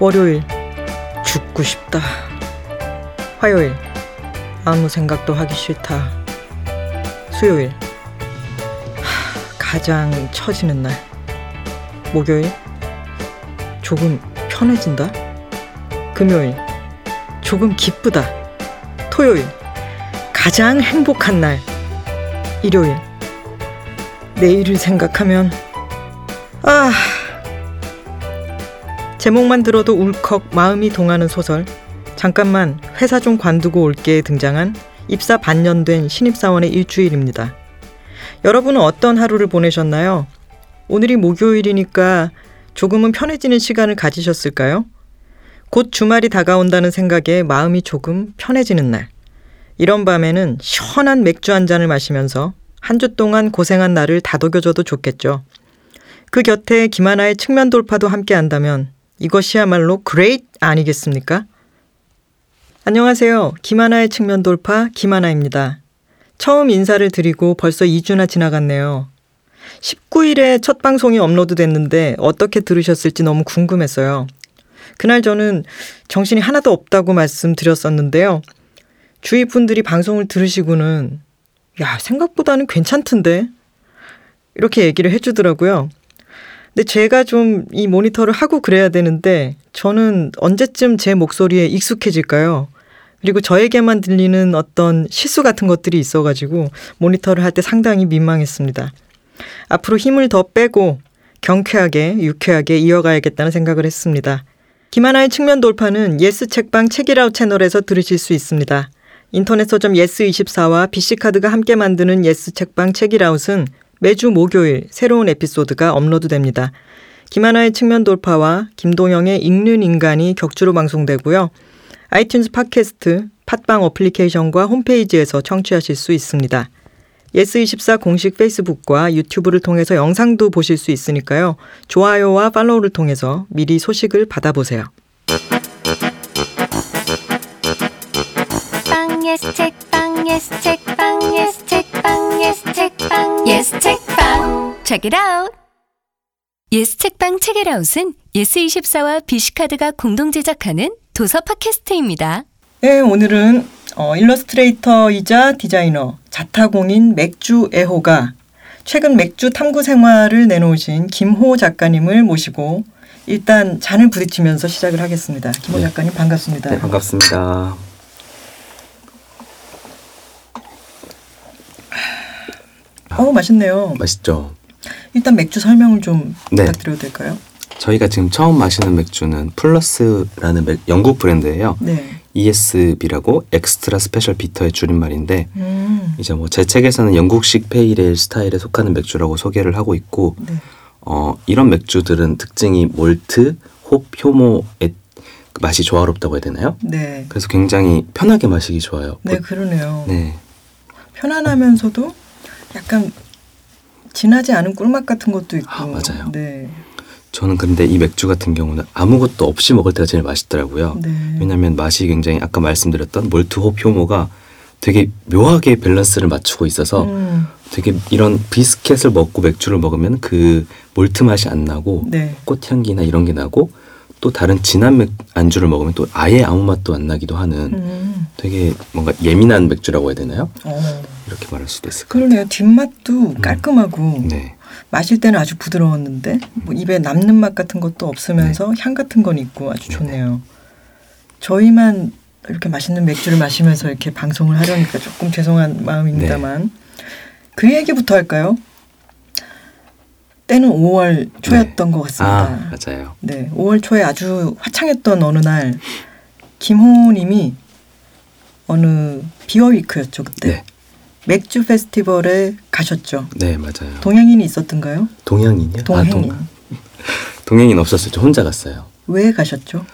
월요일 죽고 싶다. 화요일 아무 생각도 하기 싫다. 수요일 하, 가장 처지는 날. 목요일 조금 편해진다. 금요일 조금 기쁘다. 토요일 가장 행복한 날. 일요일 내일을 생각하면 아 제목만 들어도 울컥 마음이 동하는 소설 잠깐만 회사 좀 관두고 올게 등장한 입사 반년 된 신입사원의 일주일입니다. 여러분은 어떤 하루를 보내셨나요? 오늘이 목요일이니까 조금은 편해지는 시간을 가지셨을까요? 곧 주말이 다가온다는 생각에 마음이 조금 편해지는 날. 이런 밤에는 시원한 맥주 한 잔을 마시면서 한 주 동안 고생한 나를 다독여줘도 좋겠죠. 그 곁에 김하나의 측면 돌파도 함께 한다면 이것이야말로 great 아니겠습니까? 안녕하세요. 김하나의 측면 돌파 김하나입니다. 처음 인사를 드리고 벌써 2주나 지나갔네요. 19일에 첫 방송이 업로드 됐는데 어떻게 들으셨을지 너무 궁금했어요. 그날 저는 정신이 하나도 없다고 말씀드렸었는데요. 주위 분들이 방송을 들으시고는 야, 생각보다는 괜찮던데. 이렇게 얘기를 해주더라고요. 근데 제가 좀 이 모니터를 하고 그래야 되는데 저는 언제쯤 제 목소리에 익숙해질까요? 그리고 저에게만 들리는 어떤 실수 같은 것들이 있어가지고 모니터를 할 때 상당히 민망했습니다. 앞으로 힘을 더 빼고 경쾌하게, 유쾌하게 이어가야겠다는 생각을 했습니다. 김하나의 측면 돌파는 예스 책방 책읽아웃 채널에서 들으실 수 있습니다. 인터넷 서점 예스24와 BC카드가 함께 만드는 예스 책방 책읽아웃은 매주 목요일 새로운 에피소드가 업로드됩니다. 김하나의 측면 돌파와 김동영의 읽는 인간이 격주로 방송되고요. iTunes 팟캐스트, 팟빵 어플리케이션과 홈페이지에서 청취하실 수 있습니다. 예스24 공식 페이스북과 유튜브를 통해서 영상도 보실 수 있으니까요. 좋아요와 팔로우를 통해서 미리 소식을 받아보세요. 빵 예스 예스 책방 예스 책방 예스 책방 예스 책방 Check it out. 예스 책방 책읽아웃은 예스24와 BC카드가 공동 제작하는 도서 팟캐스트입니다. 네, 오늘은 어, 일러스트레이터이자 디자이너, 자타공인 맥주 애호가 최근 맥주 탐구 생활을 내놓으신 김호 작가님을 모시고 일단 잔을 부딪히면서 시작을 하겠습니다. 김호 네. 작가님 반갑습니다. 네, 반갑습니다. 어우 맛있네요. 맛있죠? 일단 맥주 설명을 좀 네. 부탁드려도 될까요? 저희가 지금 처음 마시는 맥주는 Fuller's라는 맥- 영국 브랜드예요. 네. ESB라고 Extra Special Bitter의 줄임말인데 음. 이제 뭐 제 책에서는 영국식 pale ale 스타일에 속하는 맥주라고 소개를 하고 있고 네. 어, 이런 맥주들은 특징이 몰트, 홉, 효모의 그 맛이 조화롭다고 해야 되나요? 네. 그래서 굉장히 편하게 마시기 좋아요. 네, 뭐- 그러네요. 네. 편안하면서도 약간 진하지 않은 꿀맛 같은 것도 있고. 아, 맞아요. 네. 저는 근데 이 맥주 같은 경우는 아무것도 없이 먹을 때가 제일 맛있더라고요. 네. 왜냐하면 맛이 굉장히 아까 말씀드렸던 몰트 홉 효모가 되게 묘하게 밸런스를 맞추고 있어서 음, 되게 이런 비스켓을 먹고 맥주를 먹으면 그 몰트 맛이 안 나고 네. 꽃향기나 이런 게 나고 또 다른 진한 맥, 안주를 먹으면 또 아예 아무 맛도 안 나기도 하는 음. 되게 뭔가 예민한 맥주라고 해야 되나요? 어. 이렇게 말할 수도 있을 것 그러네요. 뒷맛도 깔끔하고 같아요. 네. 마실 때는 아주 부드러웠는데 뭐 입에 남는 맛 같은 것도 없으면서 향 같은 건 있고 아주 네네. 좋네요. 저희만 이렇게 맛있는 맥주를 마시면서 이렇게 방송을 하려니까 조금 죄송한 마음입니다만 그 얘기부터 할까요? 때는 5월 초였던 것 같습니다. 아 맞아요. 네, 5월 초에 아주 화창했던 어느 날 김호님이 어느 비어위크였죠 그때 네. 맥주 페스티벌에 가셨죠. 네 맞아요. 동양인이 있었던가요? 동양인이요? 동행인. 아, 동, 동양인 없었어요. 저 혼자 갔어요. 왜 가셨죠?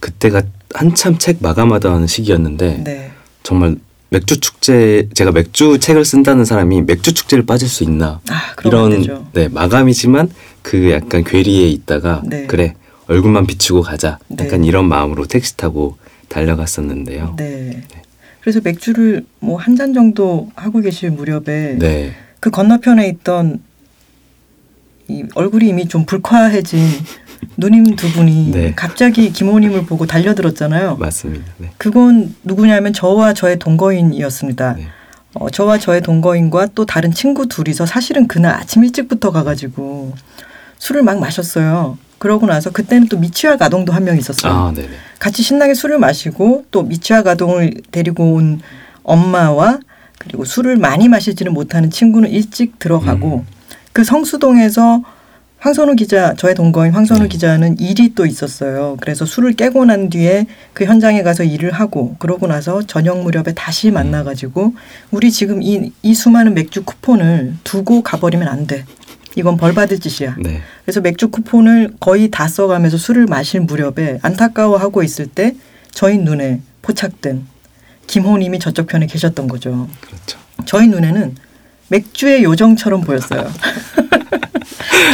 그때가 한참 책 마감하던 시기였는데 네. 정말 맥주 축제 제가 맥주 책을 쓴다는 사람이 맥주 축제를 빠질 수 있나 아, 이런. 네 마감이지만 그 약간 괴리에 있다가 네. 그래 얼굴만 비추고 가자 네. 약간 이런 마음으로 택시 타고 달려갔었는데요. 네. 그래서 맥주를 뭐 한 잔 정도 하고 계실 무렵에 네. 그 건너편에 있던 이 얼굴이 이미 좀 불쾌해진 누님 두 분이 네. 갑자기 김호님을 보고 달려들었잖아요. 맞습니다. 네. 그건 누구냐면 저와 저의 동거인이었습니다. 네. 어, 저와 저의 동거인과 또 다른 친구 둘이서 사실은 그날 아침 일찍부터 가가지고 술을 막 마셨어요. 그러고 나서 그때는 또 미취학 아동도 한 명 있었어요. 아. 같이 신나게 술을 마시고 또 미취학 아동을 데리고 온 엄마와 그리고 술을 많이 마시지는 못하는 친구는 일찍 들어가고 그 성수동에서 황선우 기자 저의 동거인 황선우 네. 기자는 일이 또 있었어요. 그래서 술을 깨고 난 뒤에 그 현장에 가서 일을 하고 그러고 나서 저녁 무렵에 다시 만나가지고 우리 지금 이, 이 수많은 맥주 쿠폰을 두고 가버리면 안 돼. 이건 벌 받을 짓이야. 네. 그래서 맥주 쿠폰을 거의 다 써가면서 술을 마실 무렵에 안타까워하고 있을 때 저희 눈에 포착된 김호님이 저쪽 편에 계셨던 거죠. 그렇죠. 저희 눈에는 맥주의 요정처럼 보였어요.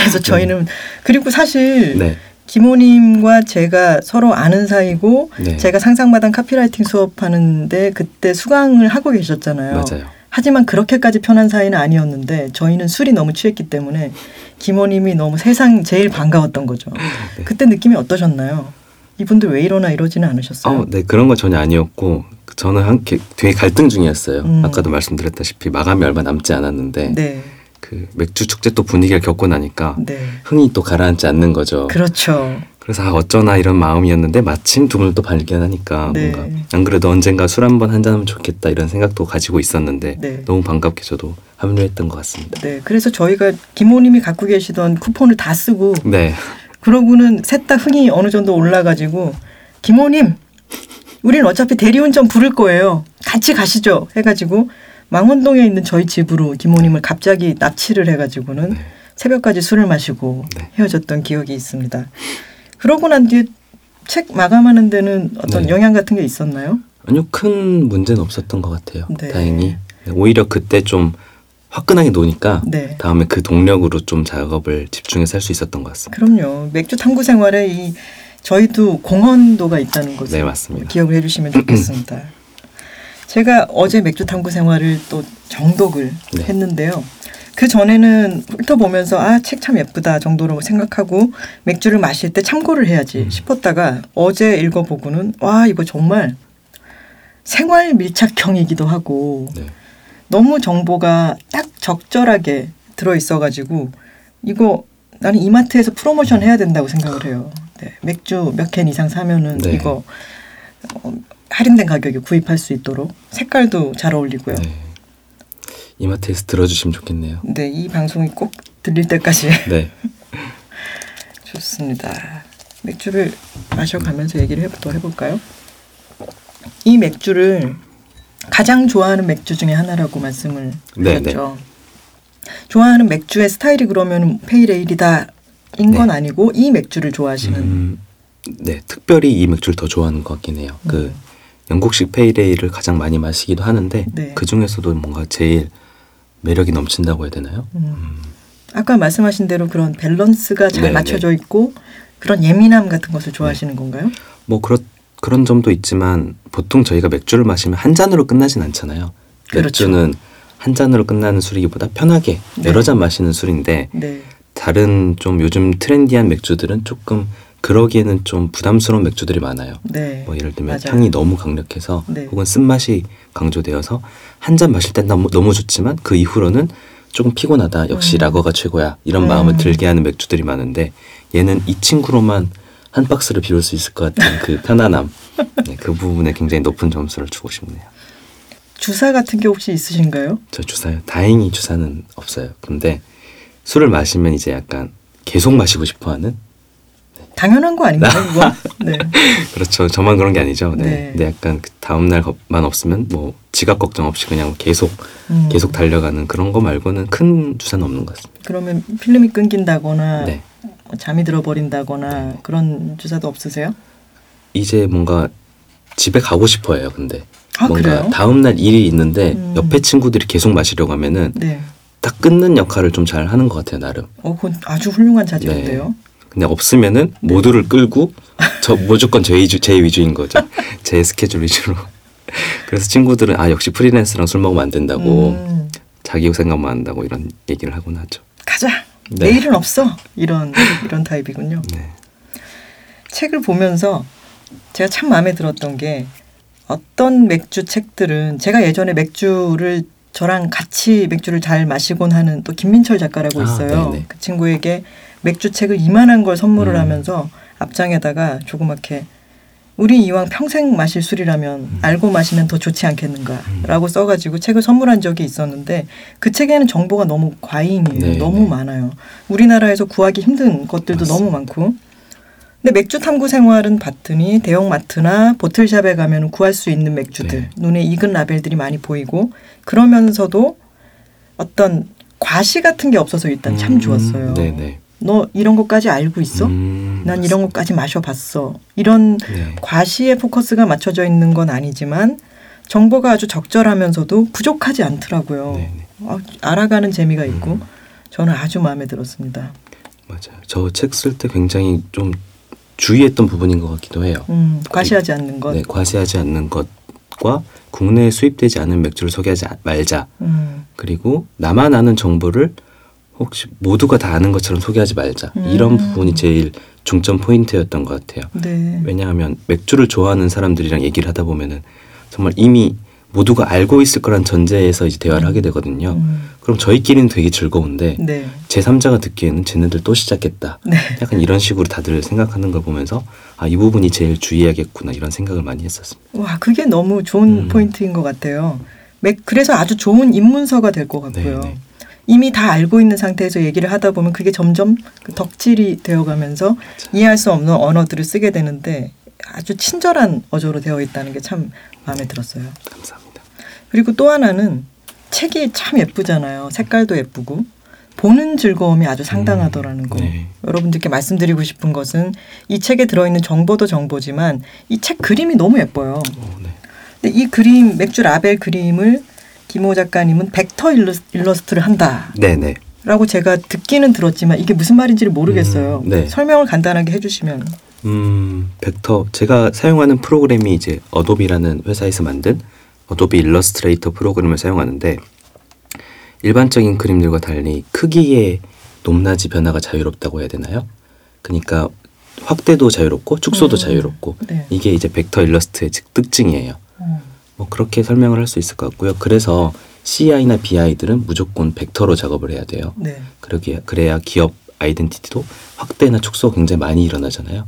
그래서 저희는 그리고 사실 네. 김호님과 제가 서로 아는 사이고 네. 제가 상상마당 카피라이팅 수업하는데 그때 수강을 하고 계셨잖아요. 맞아요. 하지만 그렇게까지 편한 사이는 아니었는데 저희는 술이 너무 취했기 때문에 김호님이 너무 세상 제일 반가웠던 거죠. 네. 그때 느낌이 어떠셨나요? 이분들 왜 이러나 이러지는 않으셨어요? 어, 네 그런 건 전혀 아니었고 저는 한 게- 되게 갈등 중이었어요. 음. 아까도 말씀드렸다시피 마감이 얼마 남지 않았는데 네, 그 맥주 축제 또 분위기를 겪고 나니까 네, 흥이 또 가라앉지 않는 거죠. 그렇죠. 그래서 아, 어쩌나 이런 마음이었는데 마침 두 분을 또 발견하니까 네. 뭔가 안 그래도 언젠가 술 한 번 한잔 하면 좋겠다 이런 생각도 가지고 있었는데 네. 너무 반갑게 저도 합류했던 것 같습니다. 네, 그래서 저희가 김호님이 갖고 계시던 쿠폰을 다 쓰고 네, 그러고는 셋 다 흥이 어느 정도 올라가지고 김호님, 우린 어차피 대리운전 부를 거예요. 같이 가시죠. 해가지고 망원동에 있는 저희 집으로 김호님을 갑자기 납치를 해가지고는 네. 새벽까지 술을 마시고 네. 헤어졌던 기억이 있습니다. 그러고 난 뒤에 책 마감하는 데는 어떤 네. 영향 같은 게 있었나요? 아니요 큰 문제는 없었던 것 같아요. 네. 다행히 네, 오히려 그때 좀 화끈하게 노니까 네. 다음에 그 동력으로 좀 작업을 집중해서 할 수 있었던 것 같습니다. 그럼요. 맥주 탐구 생활에 이 저희도 공헌도가 있다는 것을 네. 기억을 해주시면 좋겠습니다. 제가 어제 맥주 탐구 생활을 또 정독을 네. 했는데요. 그 전에는 훑어보면서 아 책 참 예쁘다 정도로 생각하고 맥주를 마실 때 참고를 해야지 음. 싶었다가 어제 읽어보고는 와 이거 정말 생활 밀착형이기도 하고 네. 너무 정보가 딱 적절하게 들어 있어가지고 이거 나는 이마트에서 프로모션 해야 된다고 생각을 해요. 네, 맥주 몇 캔 이상 사면은 네. 이거 어, 할인된 가격에 구입할 수 있도록 색깔도 잘 어울리고요. 네. 이마트에서 들어주시면 좋겠네요. 네, 이 방송이 꼭 들릴 때까지 네, 좋습니다. 맥주를 마셔가면서 얘기를 해, 또 해볼까요? 이 맥주를 가장 좋아하는 맥주 중에 하나라고 말씀을 네, 하셨죠. 좋아하는 맥주의 스타일이 그러면 페이레일이다 인 건 네. 아니고 이 맥주를 좋아하시는 음, 네 특별히 이 맥주를 더 좋아하는 것 같긴 해요. 그 음. 영국식 pale ale을 가장 많이 마시기도 하는데 네. 그 중에서도 뭔가 제일 매력이 넘친다고 해야 되나요? 음. 아까 말씀하신 대로 그런 밸런스가 잘 네, 맞춰져 있고 그런 예민함 같은 것을 좋아하시는 건가요? 뭐 그렇 그런 점도 있지만 보통 저희가 맥주를 마시면 한 잔으로 끝나진 않잖아요. 그렇죠. 맥주는 한 잔으로 끝나는 술이기보다 편하게 네. 여러 잔 마시는 술인데 네. 다른 좀 요즘 트렌디한 맥주들은 조금 그러기에는 좀 부담스러운 맥주들이 많아요. 네. 뭐 예를 들면 맞아요. 향이 너무 강력해서 네. 혹은 쓴맛이 강조되어서 한 잔 마실 땐 너무, 너무 좋지만 그 이후로는 조금 피곤하다. 역시 음. 라거가 최고야. 이런 음. 마음을 들게 하는 맥주들이 많은데 얘는 이 친구로만 한 박스를 비울 수 있을 것 같은 그 편안함. 네, 그 부분에 굉장히 높은 점수를 주고 싶네요. 주사 같은 게 혹시 있으신가요? 저 주사요. 다행히 주사는 없어요. 근데 술을 마시면 이제 약간 계속 마시고 싶어하는 당연한 거 아닌가요, 그거? 네. 그렇죠. 저만 그런 게 아니죠. 네. 네. 근데 약간 그 다음 날만 없으면 뭐 지각 걱정 없이 그냥 계속 음. 계속 달려가는 그런 거 말고는 큰 주사는 없는 것 같습니다. 그러면 필름이 끊긴다거나 네. 뭐 잠이 들어버린다거나 그런 주사도 없으세요? 이제 뭔가 집에 가고 싶어요. 근데 아, 뭔가 그래요? 다음 날 일이 있는데 음. 옆에 친구들이 계속 마시려고 하면은 네. 딱 끊는 역할을 좀 잘 하는 것 같아요. 나름. 어, 그건 아주 훌륭한 자질인데요. 근데 없으면은 네. 모두를 끌고 저 무조건 제 위주 제 위주인 거죠. 제 스케줄 위주로. 그래서 친구들은 아 역시 프리랜서랑 술 먹으면 안 된다고 음, 자기 생각만 한다고 이런 얘기를 하곤 하죠. 가자. 네. 내일은 없어. 이런 이런 타입이군요. 네. 책을 보면서 제가 참 마음에 들었던 게 어떤 맥주 책들은 제가 예전에 맥주를 저랑 같이 맥주를 잘 마시곤 하는 또 김민철 작가라고 아, 있어요. 네네. 그 친구에게 맥주 책을 이만한 걸 선물을 음. 하면서 앞장에다가 조그맣게 우리 이왕 평생 마실 술이라면 음. 알고 마시면 더 좋지 않겠는가라고 써가지고 책을 선물한 적이 있었는데 그 책에는 정보가 너무 과잉이에요. 네, 너무 네. 많아요. 우리나라에서 구하기 힘든 것들도 맞습니다. 너무 많고. 근데 맥주 탐구 생활은 봤더니 대형 마트나 보틀샵에 가면 구할 수 있는 맥주들 네. 눈에 익은 라벨들이 많이 보이고 그러면서도 어떤 과시 같은 게 없어서 일단 참 음, 좋았어요. 네네. 너 이런 것까지 알고 있어? 음, 난 이런 것까지 마셔봤어. 이런 네. 과시에 포커스가 맞춰져 있는 건 아니지만 정보가 아주 적절하면서도 부족하지 않더라고요. 네 네. 아, 알아가는 재미가 있고 음. 저는 아주 마음에 들었습니다. 맞아요. 저 책 쓸 때 굉장히 좀 주의했던 부분인 것 같기도 해요. 음, 과시하지 않는 것. 네, 과시하지 않는 것과 국내에 수입되지 않은 맥주를 소개하지 아- 말자. 음, 그리고 나만 아는 정보를 혹시 모두가 다 아는 것처럼 소개하지 말자. 음. 이런 부분이 제일 중점 포인트였던 것 같아요. 네. 왜냐하면 맥주를 좋아하는 사람들이랑 얘기를 하다 보면은 정말 이미 모두가 알고 있을 거란 전제에서 이제 대화를 하게 되거든요. 음, 그럼 저희끼리는 되게 즐거운데 네. 제 3자가 듣기에는 쟤네들 또 시작했다. 네. 약간 이런 식으로 다들 생각하는 걸 보면서 아 이 부분이 제일 주의해야겠구나 이런 생각을 많이 했었습니다. 와, 그게 너무 좋은 음. 포인트인 것 같아요. 맥, 그래서 아주 좋은 입문서가 될 것 같고요. 네, 네. 이미 다 알고 있는 상태에서 얘기를 하다 보면 그게 점점 그 덕질이 되어가면서 이해할 수 없는 언어들을 쓰게 되는데 아주 친절한 어조로 되어 있다는 게 참 마음에 들었어요. 감사합니다. 그리고 또 하나는 책이 참 예쁘잖아요. 색깔도 예쁘고 보는 즐거움이 아주 상당하더라는 거. 네. 여러분들께 말씀드리고 싶은 것은 이 책에 들어있는 정보도 정보지만 이 책 그림이 너무 예뻐요. 어, 네. 근데 이 그림 맥주 라벨 그림을 김호 작가님은 벡터 일러스- 일러스트를 한다라고 네네. 제가 듣기는 들었지만 이게 무슨 말인지를 모르겠어요. 음, 네. 설명을 간단하게 해주시면. 음 벡터 제가 사용하는 프로그램이 이제 어도비라는 회사에서 만든 어도비 일러스트레이터 프로그램을 사용하는데 일반적인 그림들과 달리 크기의 높낮이 변화가 자유롭다고 해야 되나요? 그러니까 확대도 자유롭고 축소도 음, 자유롭고 네. 이게 이제 벡터 일러스트의 즉 특징이에요. 어, 뭐 그렇게 설명을 할 수 있을 것 같고요. 그래서 CI나 BI들은 무조건 벡터로 작업을 해야 돼요. 네. 그러기에 그래야 기업 아이덴티티도 확대나 축소가 굉장히 많이 일어나잖아요.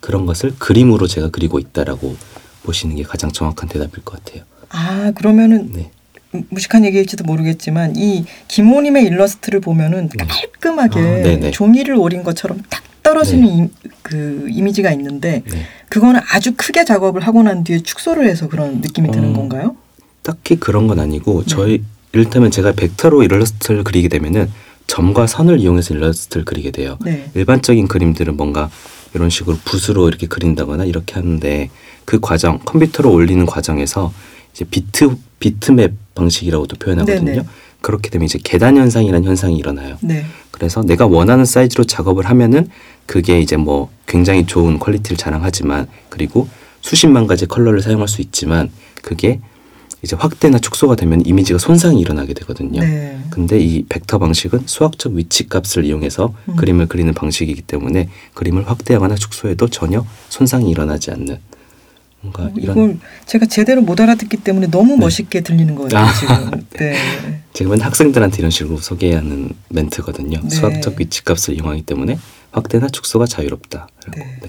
그런 것을 그림으로 제가 그리고 있다라고 보시는 게 가장 정확한 대답일 것 같아요. 아 그러면은 네. 무- 무식한 얘기일지도 모르겠지만 이 김호님의 일러스트를 보면은 네. 깔끔하게 아. 종이를 오린 것처럼 딱 떨어지는 이, 그 이미지가 있는데 네. 그거는 아주 크게 작업을 하고 난 뒤에 축소를 해서 그런 느낌이 드는 어, 건가요? 딱히 그런 건 아니고 네. 저희 이를테면 제가 벡터로 일러스트를 그리게 되면은 점과 선을 이용해서 일러스트를 그리게 돼요. 네. 일반적인 그림들은 뭔가 이런 식으로 붓으로 이렇게 그린다거나 이렇게 하는데 그 과정 컴퓨터로 올리는 과정에서 이제 비트 비트맵 방식이라고도 표현하거든요. 네네. 그렇게 되면 이제 계단 현상이라는 현상이 일어나요. 네. 그래서 내가 원하는 사이즈로 작업을 하면은 그게 이제 뭐 굉장히 좋은 quality를 자랑하지만 그리고 수십만 가지 컬러를 사용할 수 있지만 그게 이제 확대나 축소가 되면 이미지가 손상이 일어나게 되거든요. 네. 근데 이 벡터 방식은 수학적 위치 값을 이용해서 음. 그림을 그리는 방식이기 때문에 그림을 확대하거나 축소해도 전혀 손상이 일어나지 않는 뭔가 이런 이걸 제가 제대로 못 알아듣기 때문에 너무 네. 멋있게 들리는 것 같아요 아, 지금. 네. 제가 맨 학생들한테 이런 식으로 소개하는 멘트거든요. 네. 수학적 위치 값을 이용하기 때문에 확대나 축소가 자유롭다. 네.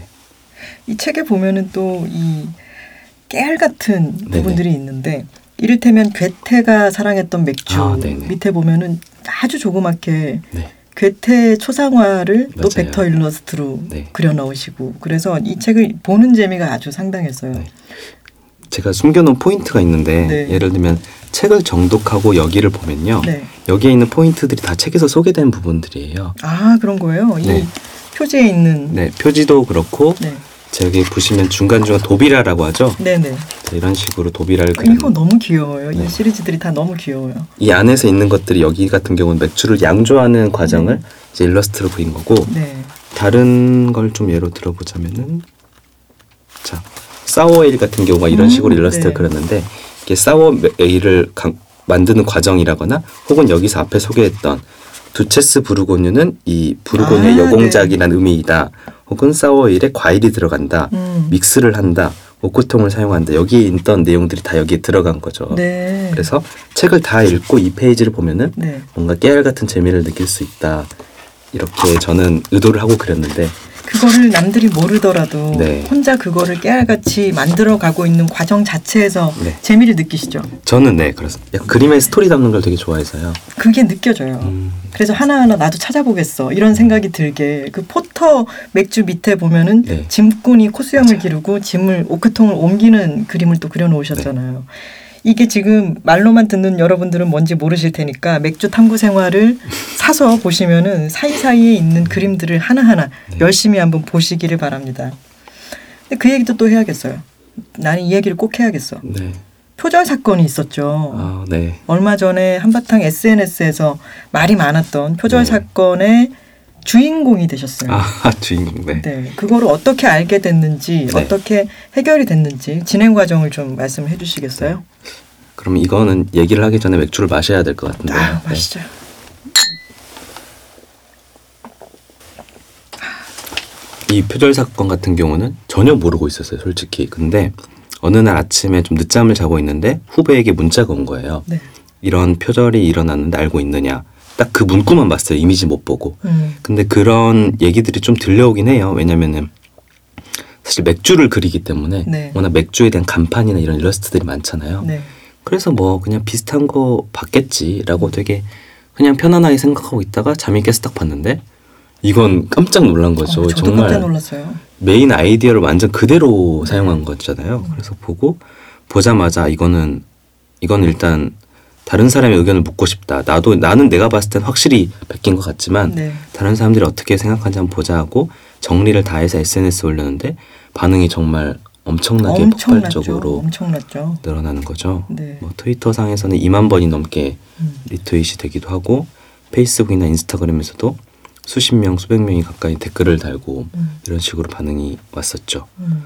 이 책에 보면은 또 이 깨알 같은. 부분들이 있는데 이를테면 괴테가 사랑했던 맥주 아. 밑에 보면은 아주 조그맣게 네. 괴테 초상화를 또 맞아요. 벡터 일러스트로 네. 그려 넣으시고 그래서 이 책을 보는 재미가 아주 상당했어요. 네. 제가 숨겨놓은 포인트가 있는데 네. 예를 들면 책을 정독하고 여기를 보면요. 네. 여기에 있는 포인트들이 다 책에서 소개된 부분들이에요. 아 그런 거예요. 이 네. 표지에 있는 네, 표지도 그렇고 네. 저기 보시면 중간중간 도비라라고 하죠. 네네. 자, 이런 식으로 도비라를 이거 그리는 너무 귀여워요. 네. 이 시리즈들이 다 너무 귀여워요. 이 안에서 있는 것들이 여기 같은 경우는 맥주를 양조하는 과정을 네. 이제 일러스트로 그린 거고 네. 다른 걸 좀 예로 들어보자면은 자 사워에일 같은 경우가 이런 음, 식으로 일러스트를 네. 그렸는데 이게 사워에일을 강- 만드는 과정이라거나 혹은 여기서 앞에 소개했던 두체스 부르고뉴는 이 부르고뉴의 아, 여공작이라는 의미이다. 혹은 사워일에 과일이 들어간다. 음. 믹스를 한다. 오크통을 사용한다. 여기에 있던 내용들이 다 여기에 들어간 거죠. 네. 그래서 책을 다 읽고 이 페이지를 보면은 네. 뭔가 깨알 같은 재미를 느낄 수 있다. 이렇게 저는 의도를 하고 그렸는데 그거를 남들이 모르더라도 네. 혼자 그거를 깨알같이 만들어 가고 있는 과정 자체에서 네. 재미를 느끼시죠. 저는 네 약간 그림에 스토리 담는 걸 되게 좋아해서요. 그게 느껴져요. 음, 그래서 하나하나 나도 찾아보겠어 이런 생각이 들게 그 porter 맥주 밑에 보면은 네. 짐꾼이 코수염을 기르고 짐을 오크통을 옮기는 그림을 또 그려놓으셨잖아요. 이게 지금 말로만 듣는 여러분들은 뭔지 모르실 테니까 맥주 탐구 생활을 사서 보시면은 사이사이에 있는 그림들을 하나하나 네. 열심히 한번 보시기를 바랍니다. 근데 그 얘기도 또 해야겠어요. 나는 이 얘기를 꼭 해야겠어. 네. 표절 사건이 있었죠. 아, 네. 얼마 전에 한바탕 SNS에서 말이 많았던 표절 네. 사건의 주인공이 되셨어요. 아, 주인공. 네. 네, 그거를 어떻게 알게 됐는지, 네. 어떻게 해결이 됐는지 진행 과정을 좀 말씀해 네. 주시겠어요? 그럼 이거는 얘기를 하기 전에 맥주를 마셔야 될 것 같은데요. 아, 네. 마시죠. 이 표절 사건 같은 경우는 전혀 모르고 있었어요, 솔직히. 근데 어느 날 아침에 좀 늦잠을 자고 있는데 후배에게 문자가 온 거예요. 네. 이런 표절이 일어났는데 알고 있느냐. 딱 그 문구만 봤어요. 이미지 못 보고. 음, 근데 그런 얘기들이 좀 들려오긴 해요. 왜냐면은 사실 맥주를 그리기 때문에 네. 워낙 맥주에 대한 간판이나 이런 일러스트들이 많잖아요. 네. 그래서 뭐 그냥 비슷한 거 봤겠지라고 되게 그냥 편안하게 생각하고 있다가 잠이 깨서 딱 봤는데 이건 깜짝 놀란 거죠. 어, 정말. 메인 아이디어를 완전 그대로 사용한 거잖아요. 그래서 보고 보자마자 이거는 이건 일단 다른 사람의 의견을 묻고 싶다. 나도 나는 내가 봤을 땐 확실히 베낀 것 같지만 네. 다른 사람들이 어떻게 생각하는지 한번 보자 하고 정리를 다 해서 SNS에 올렸는데 반응이 정말 엄청나게 엄청났죠. 폭발적으로 엄청났죠. 늘어나는 거죠. 네. 뭐 트위터 상에서는 2만 번이 넘게 음. 리트윗이 되기도 하고 페이스북이나 인스타그램에서도 수십 명, 수백 명이 가까이 댓글을 달고 음. 이런 식으로 반응이 왔었죠. 음.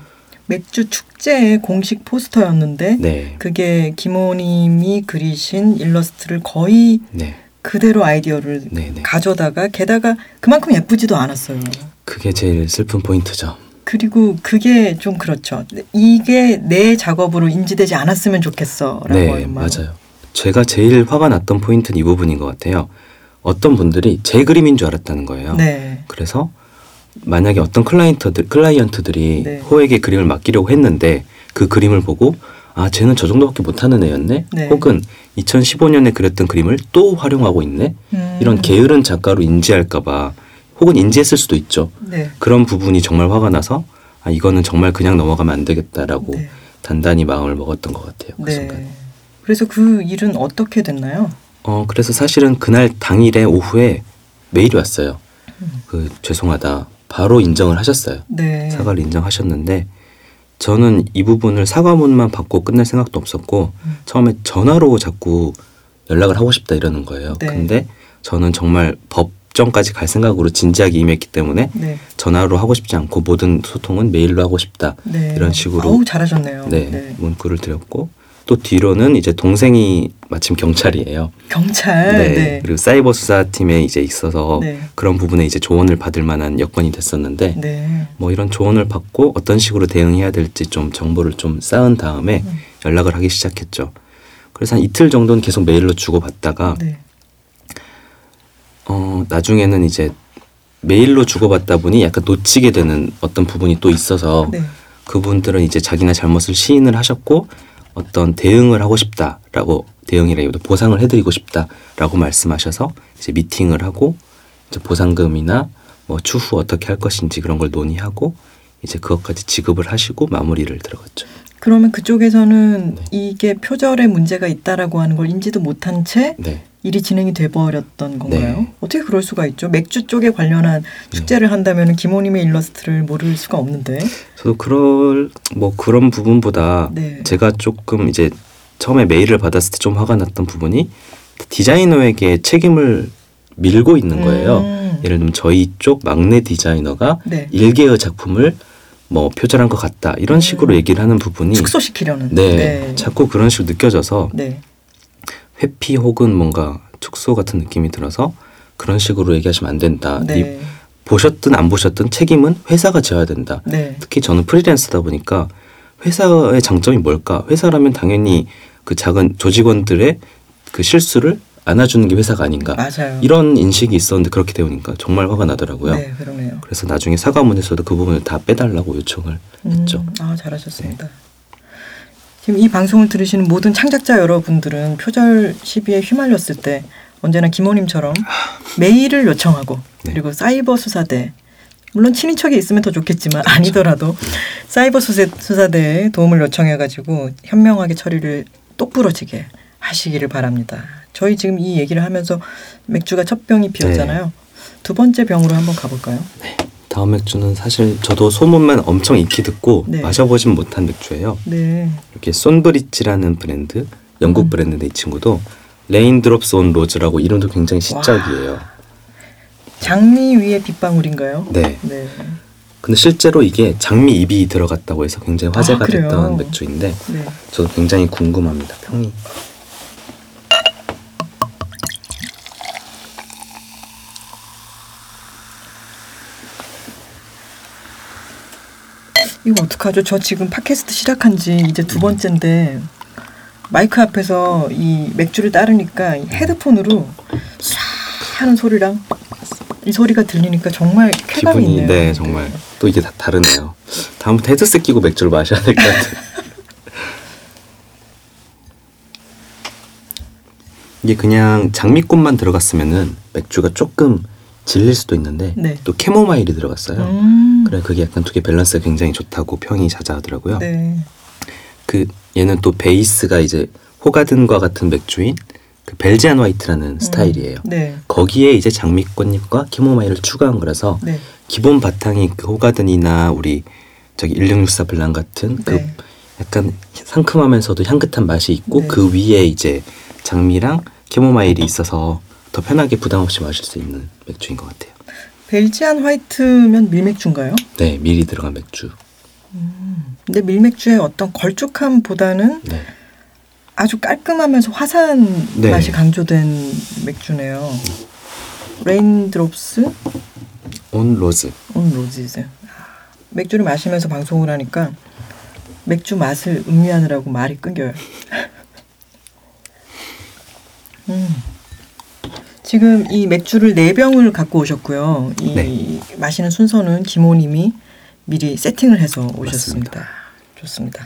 맥주 축제의 공식 포스터였는데 네, 그게 김호님이 그리신 일러스트를 거의 네, 그대로 아이디어를 네, 네. 가져다가 게다가 그만큼 예쁘지도 않았어요. 그게 제일 슬픈 포인트죠. 그리고 그게 좀 그렇죠. 이게 내 작업으로 인지되지 않았으면 좋겠어라고 네. 맞아요. 제가 제일 화가 났던 포인트는 이 부분인 것 같아요. 어떤 분들이 제 그림인 줄 알았다는 거예요. 네. 그래서 만약에 어떤 클라이언트들 클라이언트들이 네. 호에게 그림을 맡기려고 했는데 그 그림을 보고 아 쟤는 저 정도밖에 못하는 애였네 네. 혹은 2015년에 그렸던 그림을 또 활용하고 있네 음. 이런 게으른 작가로 인지할까봐 혹은 인지했을 수도 있죠 네. 그런 부분이 정말 화가 나서 아 이거는 정말 그냥 넘어가면 안 되겠다라고 네. 단단히 마음을 먹었던 것 같아요 그 순간. 네. 그래서 그 일은 어떻게 됐나요? 어 그래서 사실은 그날 당일에 오후에 메일이 왔어요 그 죄송하다 바로 인정을 하셨어요 네. 사과를 인정하셨는데 저는 이 부분을 사과문만 받고 끝낼 생각도 없었고 음. 처음에 전화로 자꾸 연락을 하고 싶다 이러는 거예요. 네. 근데 저는 정말 법정까지 갈 생각으로 진지하게 임했기 때문에 네. 전화로 하고 싶지 않고 모든 소통은 메일로 하고 싶다. 네. 이런 식으로 어우 잘하셨네요. 네, 문구를 드렸고 또 뒤로는 이제 동생이 마침 경찰이에요. 경찰. 네. 네. 그리고 사이버 수사팀에 이제 있어서 네. 그런 부분에 이제 조언을 받을 만한 여건이 됐었는데 네. 뭐 이런 조언을 받고 어떤 식으로 대응해야 될지 좀 정보를 좀 쌓은 다음에 음. 연락을 하기 시작했죠. 그래서 한 이틀 정도는 계속 메일로 주고받다가 네. 어 나중에는 이제 메일로 주고받다 보니 약간 놓치게 되는 어떤 부분이 또 있어서 네. 그분들은 이제 자기나 잘못을 시인을 하셨고 어떤 대응을 하고 싶다라고 대응이라기보다 보상을 해드리고 싶다라고 말씀하셔서 이제 미팅을 하고 이제 보상금이나 뭐 추후 어떻게 할 것인지 그런 걸 논의하고 이제 그것까지 지급을 하시고 마무리를 들어갔죠. 그러면 그쪽에서는 네. 이게 표절에 문제가 있다라고 하는 걸 인지도 못한 채 네. 일이 진행이 돼 버렸던 건가요? 네. 어떻게 그럴 수가 있죠? 맥주 쪽에 관련한 축제를 한다면 김호님의 일러스트를 모를 수가 없는데. 저도 그럴 뭐 그런 부분보다 네. 제가 조금 이제 처음에 메일을 받았을 때 좀 화가 났던 부분이 디자이너에게 책임을 밀고 있는 거예요. 음. 예를 들면 저희 쪽 막내 디자이너가 네. 일개의 작품을 뭐 표절한 것 같다 이런 식으로 음. 얘기를 하는 부분이 축소시키려는. 네, 네. 자꾸 그런 식으로 느껴져서 네. 회피 혹은 뭔가 축소 같은 느낌이 들어서 그런 식으로 얘기하시면 안 된다. 네. 보셨든 안 보셨든 책임은 회사가 져야 된다. 네. 특히 저는 프리랜서다 보니까 회사의 장점이 뭘까? 회사라면 당연히 그 작은 조직원들의 그 실수를 안아주는 게 회사가 아닌가. 맞아요. 이런 인식이 있었는데 그렇게 되오니까 정말 화가 나더라고요. 네, 그러네요. 그래서 나중에 사과문에서도 그 부분을 다 빼달라고 요청을 했죠. 음, 아, 잘하셨습니다. 지금 이 방송을 들으시는 모든 창작자 여러분들은 표절 시비에 휘말렸을 때 언제나 김호님처럼 메일을 요청하고 네. 그리고 사이버 수사대 물론 친인척이 있으면 더 좋겠지만 아니더라도 사이버 수사, 수사대에 도움을 요청해가지고 현명하게 처리를 똑부러지게 하시기를 바랍니다. 저희 지금 이 얘기를 하면서 맥주가 첫 병이 비었잖아요. 두 번째 병으로 한번 가볼까요? 다음 맥주는 사실 저도 소문만 엄청 익히 듣고 네. 마셔보진 못한 맥주예요. 네. 이렇게 손브리지라는 브랜드, 영국 음. 브랜드인데 이 친구도 Raindrops on Rose라고 이름도 굉장히 시적이에요. 장미 위에 빗방울인가요? 네. 네. 근데 실제로 이게 장미 잎이 들어갔다고 해서 굉장히 화제가 아? 됐던 맥주인데 네. 저도 굉장히 궁금합니다. 평이. 이거 어떡하죠? 저 지금 팟캐스트 시작한 지 이제 두 번째인데 마이크 앞에서 이 맥주를 따르니까 이 헤드폰으로 쏴 하는 소리랑 이 소리가 들리니까 정말 쾌감이 기분이 있네요. 네 정말 또 이게 다 다르네요. 다음부터 헤드셋 끼고 맥주를 마셔야 될 것 같아요. 이게 그냥 장미꽃만 들어갔으면은 맥주가 조금 질릴 수도 있는데 네. 또 캐모마일이 들어갔어요. 음. 그래 그게 약간 두 개 밸런스가 굉장히 좋다고 평이 자자하더라고요. 네. 그 얘는 또 베이스가 이제 호가든과 같은 맥주인 그 Belgian White라는 스타일이에요. 네. 거기에 이제 장미꽃잎과 캐모마일을 추가한 거라서 네. 기본 바탕이 그 호가든이나 우리 저기 1664 블랑 같은 그 네. 약간 상큼하면서도 향긋한 맛이 있고 네. 그 위에 이제 장미랑 캐모마일이 있어서 더 편하게 부담 없이 마실 수 있는 맥주인 것 같아요. Belgian White면 밀맥주인가요? 네, 밀이 들어간 맥주. 근데 밀맥주의 어떤 걸쭉함보다는 네, 아주 깔끔하면서 화사한 네. 맛이 강조된 맥주네요. Raindrops on Rose. on Roses. 아, 맥주를 마시면서 방송을 하니까 맥주 맛을 음미하느라고 말이 끊겨요. 음. 지금 이 맥주를 네 병을 갖고 오셨고요. 이 네. 마시는 순서는 김호님이 미리 세팅을 해서 오셨습니다. 좋습니다.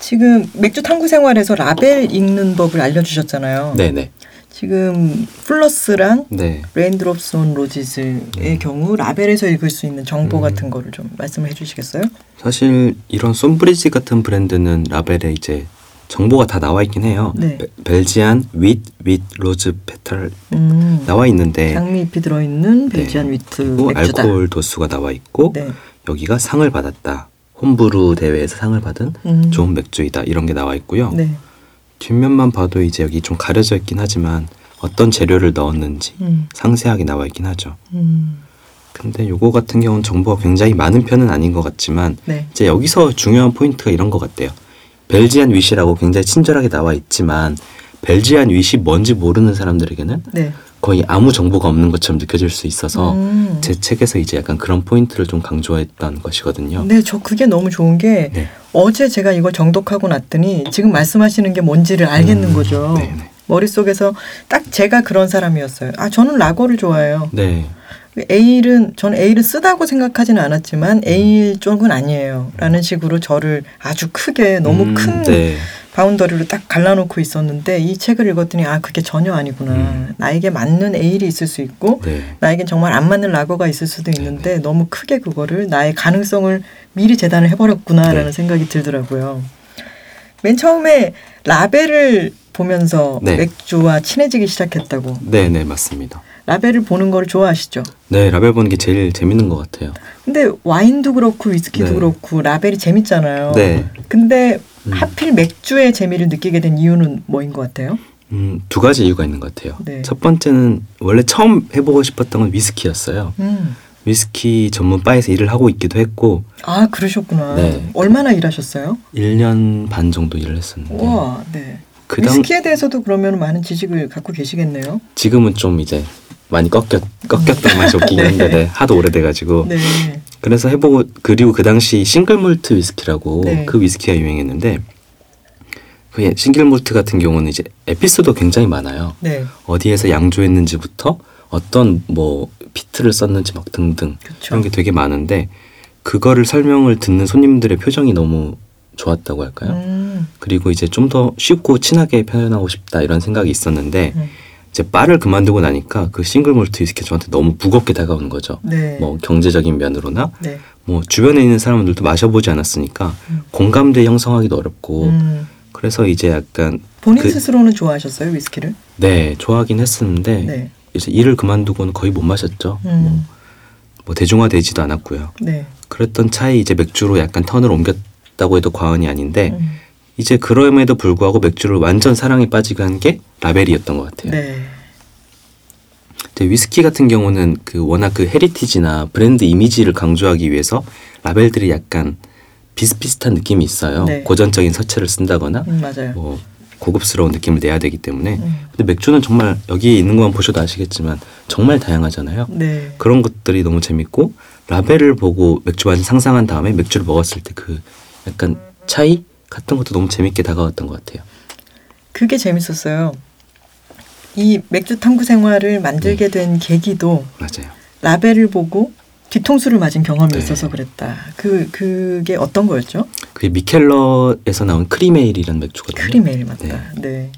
지금 맥주 탐구 생활에서 라벨 읽는 법을 알려주셨잖아요. 네, 네, 지금 플러스랑 네. Raindrops on Roses의 음. 경우 라벨에서 읽을 수 있는 정보 음. 같은 거를 좀 말씀을 해주시겠어요? 사실 이런 솜브리지 같은 브랜드는 라벨에 이제 정보가 다 나와 있긴 해요. 네. 베- Belgian wit, with rose petal 음, 나와 있는데 장미잎이 들어있는 Belgian 네. wit 그리고 맥주다. 알코올 도수가 나와 있고 네. 여기가 상을 받았다. homebrew 대회에서 상을 받은 음. 좋은 맥주이다. 이런 게 나와 있고요. 네. 뒷면만 봐도 이제 여기 좀 가려져 있긴 하지만 어떤 재료를 넣었는지 음. 상세하게 나와 있긴 하죠. 음. 근데 요거 같은 경우는 정보가 굉장히 많은 편은 아닌 것 같지만 네. 이제 여기서 중요한 포인트가 이런 것 같아요. 벨지안 윗이라고 굉장히 친절하게 나와 있지만 벨지안 윗이 뭔지 모르는 사람들에게는 네. 거의 아무 정보가 없는 것처럼 느껴질 수 있어서 음. 제 책에서 이제 약간 그런 포인트를 좀 강조했던 것이거든요. 네, 저 그게 너무 좋은 게 네. 어제 제가 이걸 정독하고 났더니 지금 말씀하시는 게 뭔지를 알겠는 음, 거죠. 네, 네. 머릿속에서 딱 제가 그런 사람이었어요. 아, 저는 라거를 좋아해요. 네. 에일은 저는 에일을 쓰다고 생각하지는 않았지만 에일 쪽은 아니에요. 라는 식으로 저를 아주 크게 너무 음, 큰 네. boundary로 딱 갈라놓고 있었는데 이 책을 읽었더니 아 그게 전혀 아니구나. 음. 나에게 맞는 에일이 있을 수 있고 네. 나에겐 정말 안 맞는 라거가 있을 수도 있는데 너무 크게 그거를 나의 가능성을 미리 재단을 해버렸구나라는 네. 생각이 들더라고요. 맨 처음에 라벨을 보면서 네. 맥주와 친해지기 시작했다고. 네, 네, 맞습니다. 라벨을 보는 거를 좋아하시죠? 네, 라벨 보는 게 제일 재밌는 것 같아요. 근데 와인도 그렇고 위스키도 네. 그렇고 라벨이 재밌잖아요. 네. 근데 음. 하필 맥주의 재미를 느끼게 된 이유는 뭐인 것 같아요? 음, 두 가지 이유가 있는 것 같아요. 네. 첫 번째는 원래 처음 해보고 싶었던 건 위스키였어요. 음. 위스키 전문 바에서 일을 하고 있기도 했고 아 그러셨구나. 네. 얼마나 일하셨어요? 1년 반 정도 일을 했었는데 와, 네. 그 당, 위스키에 대해서도 그러면 많은 지식을 갖고 계시겠네요. 지금은 좀 이제 많이 꺾였죠. 꺾였던 맛이 네. 한데 네, 하도 오래돼가지고 네. 그래서 해보고 그리고 그 당시 싱글 몰트 위스키라고 네. 그 위스키가 유행했는데 그 싱글 몰트 같은 경우는 이제 에피소드 굉장히 많아요. 네. 어디에서 양조했는지부터 어떤 뭐 비트를 썼는지 막 등등 그쵸. 그런 게 되게 많은데 그거를 설명을 듣는 손님들의 표정이 너무 좋았다고 할까요? 음. 그리고 이제 좀 더 쉽고 친하게 표현하고 싶다 이런 생각이 있었는데 음. 이제 바를 그만두고 나니까 그 싱글 몰트 위스키 저한테 너무 무겁게 다가오는 거죠. 네. 뭐 경제적인 면으로나 네. 뭐 주변에 있는 사람들도 마셔보지 않았으니까 음. 공감대 형성하기도 어렵고 음. 그래서 이제 약간 본인 그- 스스로는 좋아하셨어요 위스키를? 네 좋아하긴 했었는데 네. 이제 일을 그만두고는 거의 못 마셨죠. 뭐, 음. 뭐 대중화되지도 않았고요. 네. 그랬던 차에 이제 맥주로 약간 턴을 옮겼다고 해도 과언이 아닌데 음. 이제 그럼에도 불구하고 맥주를 완전 사랑에 빠지게 한 게 라벨이었던 것 같아요. 네. 위스키 같은 경우는 그 워낙 그 heritage나 브랜드 이미지를 강조하기 위해서 라벨들이 약간 비슷비슷한 느낌이 있어요. 네. 고전적인 서체를 쓴다거나 음, 맞아요. 뭐 고급스러운 느낌을 내야 되기 때문에 음. 근데 맥주는 정말 여기에 있는 것만 보셔도 아시겠지만 정말 다양하잖아요. 네. 그런 것들이 너무 재밌고 라벨을 보고 맥주 완 상상한 다음에 맥주를 먹었을 때 그 약간 차이 같은 것도 너무 재밌게 다가왔던 것 같아요. 그게 재밌었어요. 이 맥주 탐구 생활을 만들게 된 계기도 맞아요. 라벨을 보고 뒤통수를 맞은 경험이 네. 있어서 그랬다. 그 그게 어떤 거였죠? 그게 미켈러에서 나온 크리메일이라는 맥주거든요. 크리메일 맞다. 네.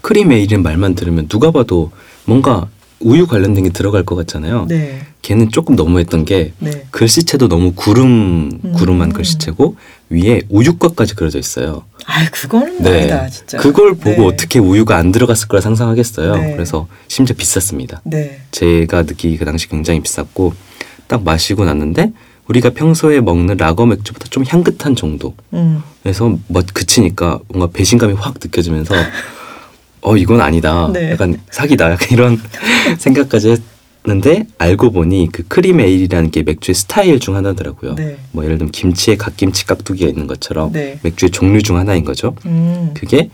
크리메일이라는 말만 들으면 누가 봐도 뭔가 우유 관련된 게 들어갈 것 같잖아요. 네. 걔는 조금 너무했던 게 네. 글씨체도 너무 구름 구름한 음. 글씨체고 위에 우유곽까지 그려져 있어요. 아, 그거는 네. 아니다, 진짜. 그걸 보고 네. 어떻게 우유가 안 들어갔을 거라 상상하겠어요. 네. 그래서 심지어 비쌌습니다. 네. 제가 느끼기 그 당시 굉장히 비쌌고 딱 마시고 났는데 우리가 평소에 먹는 라거 맥주보다 좀 향긋한 정도. 음. 그래서 뭐 그치니까 뭔가 배신감이 확 느껴지면서 어 이건 아니다. 네. 약간 사기다. 약간 이런 생각까지 했는데 알고 보니 그 cream ale이라는 게 맥주의 스타일 중 하나더라고요. 네. 뭐 예를 들면 김치에 갓김치 깍두기가 있는 것처럼 네. 맥주의 종류 중 하나인 거죠. 음. 그게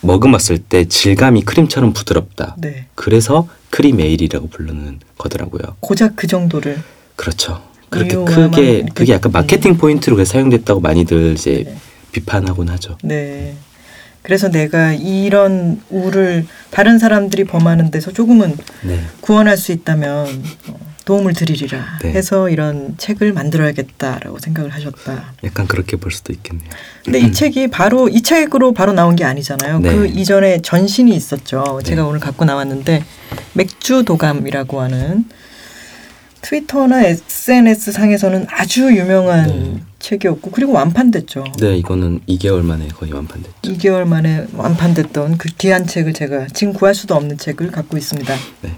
머금었을 때 질감이 크림처럼 부드럽다. 네. 그래서 cream ale이라고 부르는 거더라고요. 고작 그 정도를. 그렇죠. 그렇게 크게 그게 약간 마케팅 포인트로 그래서 사용됐다고 많이들 이제 네. 비판하곤 하죠. 네. 그래서 내가 이런 우를 다른 사람들이 범하는 데서 조금은 네. 구원할 수 있다면 어, 도움을 드리리라 네. 해서 이런 책을 만들어야겠다라고 생각을 하셨다. 약간 그렇게 볼 수도 있겠네요. 근데 이 책이 바로 이 책으로 바로 나온 게 아니잖아요. 네. 그 이전에 전신이 있었죠. 제가 네. 오늘 갖고 나왔는데 맥주 도감이라고 하는 트위터나 SNS 상에서는 아주 유명한 네. 책이었고 그리고 완판됐죠. 네, 이거는 2개월 만에 거의 완판됐죠. 2개월 만에 완판됐던 그 귀한 책을 제가 지금 구할 수도 없는 책을 갖고 있습니다. 네.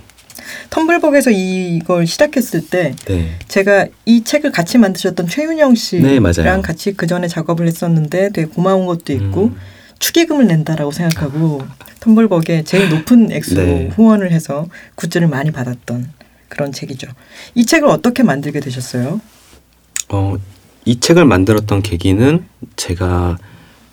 텀블벅에서 이걸 시작했을 때 네. 제가 이 책을 같이 만드셨던 최윤영 씨랑 네. 같이 그 전에 작업을 했었는데 되게 고마운 것도 있고 음, 축의금을 낸다라고 생각하고 텀블벅에 제일 높은 액수로 네. 후원을 해서 굿즈를 많이 받았던 그런 책이죠. 이 책을 어떻게 만들게 되셨어요? 어, 이 책을 만들었던 계기는 제가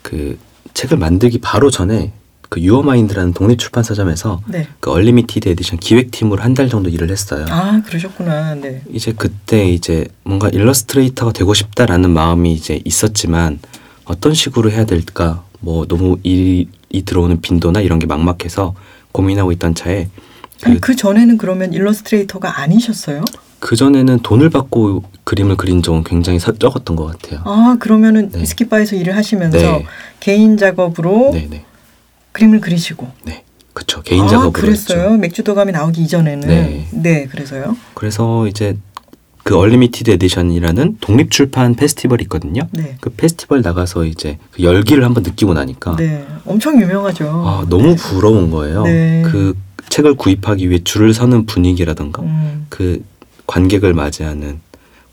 그 책을 만들기 바로 전에 그 유어마인드라는 독립 출판 서점에서 네. 그 Unlimited Edition 기획팀으로 한 달 정도 일을 했어요. 아 그러셨구나. 네. 이제 그때 이제 뭔가 일러스트레이터가 되고 싶다라는 마음이 이제 있었지만 어떤 식으로 해야 될까 뭐 너무 일이 들어오는 빈도나 이런 게 막막해서 고민하고 있던 차에 아니, 그, 그 전에는 그러면 일러스트레이터가 아니셨어요? 그 전에는 돈을 받고 그림을 그린 적은 굉장히 사- 적었던 것 같아요. 아 그러면은 네. 위스키바에서 일을 하시면서 네. 개인 작업으로 네네 그림을 그리시고 네 그쵸 개인 아, 작업으로 그랬어요. 했죠. 맥주도감이 나오기 이전에는 네. 네 그래서요. 그래서 이제 그 Unlimited Edition이라는 독립 출판 페스티벌이 있거든요. 네. 그 페스티벌 나가서 이제 그 열기를 한번 느끼고 나니까 네, 엄청 유명하죠. 아, 너무 부러운 거예요. 네. 그 책을 구입하기 위해 줄을 서는 분위기라던가 음, 그 관객을 맞이하는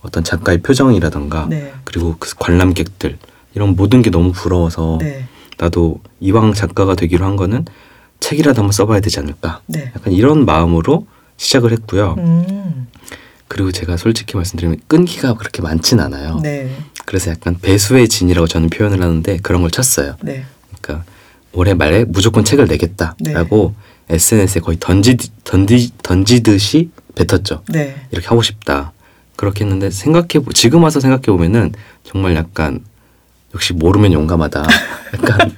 어떤 작가의 표정이라던가 네, 그리고 그 관람객들 이런 모든 게 너무 부러워서 네, 나도 이왕 작가가 되기로 한 거는 책이라도 한번 써봐야 되지 않을까 네. 약간 이런 마음으로 시작을 했고요. 음, 그리고 제가 솔직히 말씀드리면 끈기가 그렇게 많진 않아요. 네, 그래서 약간 배수의 진이라고 저는 표현을 하는데 그런 걸 쳤어요. 네, 그러니까 올해 말에 무조건 책을 내겠다라고 SNS에 거의 던지 던지 던지듯이 뱉었죠. 네. 이렇게 하고 싶다. 그렇게 했는데 생각해 보 지금 와서 생각해 보면은 정말 약간 역시 모르면 용감하다. 약간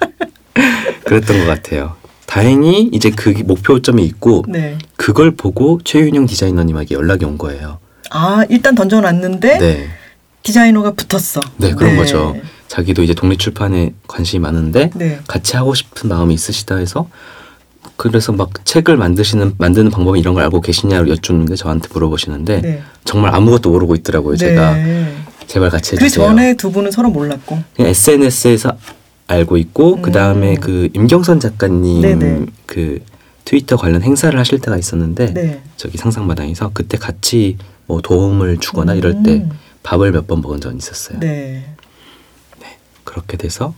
그랬던 것 같아요. 다행히 이제 그 목표점이 있고 네. 그걸 보고 최윤영 디자이너님에게 연락이 온 거예요. 아 일단 던져놨는데 네, 디자이너가 붙었어. 네 그런 거죠. 자기도 이제 독립 출판에 관심이 많은데 네. 같이 하고 싶은 마음이 있으시다 해서 그래서 막 책을 만드시는 만드는 방법 이런 걸 알고 계시냐고 여쭙는데 저한테 물어보시는데 네. 정말 아무것도 모르고 있더라고요. 제가 네. 제발 같이 그 해주세요. 전에 두 분은 서로 몰랐고. 그냥 SNS에서 알고 있고 음. 그 다음에 그 임경선 작가님 네네. 그 트위터 관련 행사를 하실 때가 있었는데 네. 저기 상상마당에서 그때 같이 뭐 도움을 주거나 이럴 때 음. 밥을 몇 번 먹은 적이 있었어요. 네. 그렇게 돼서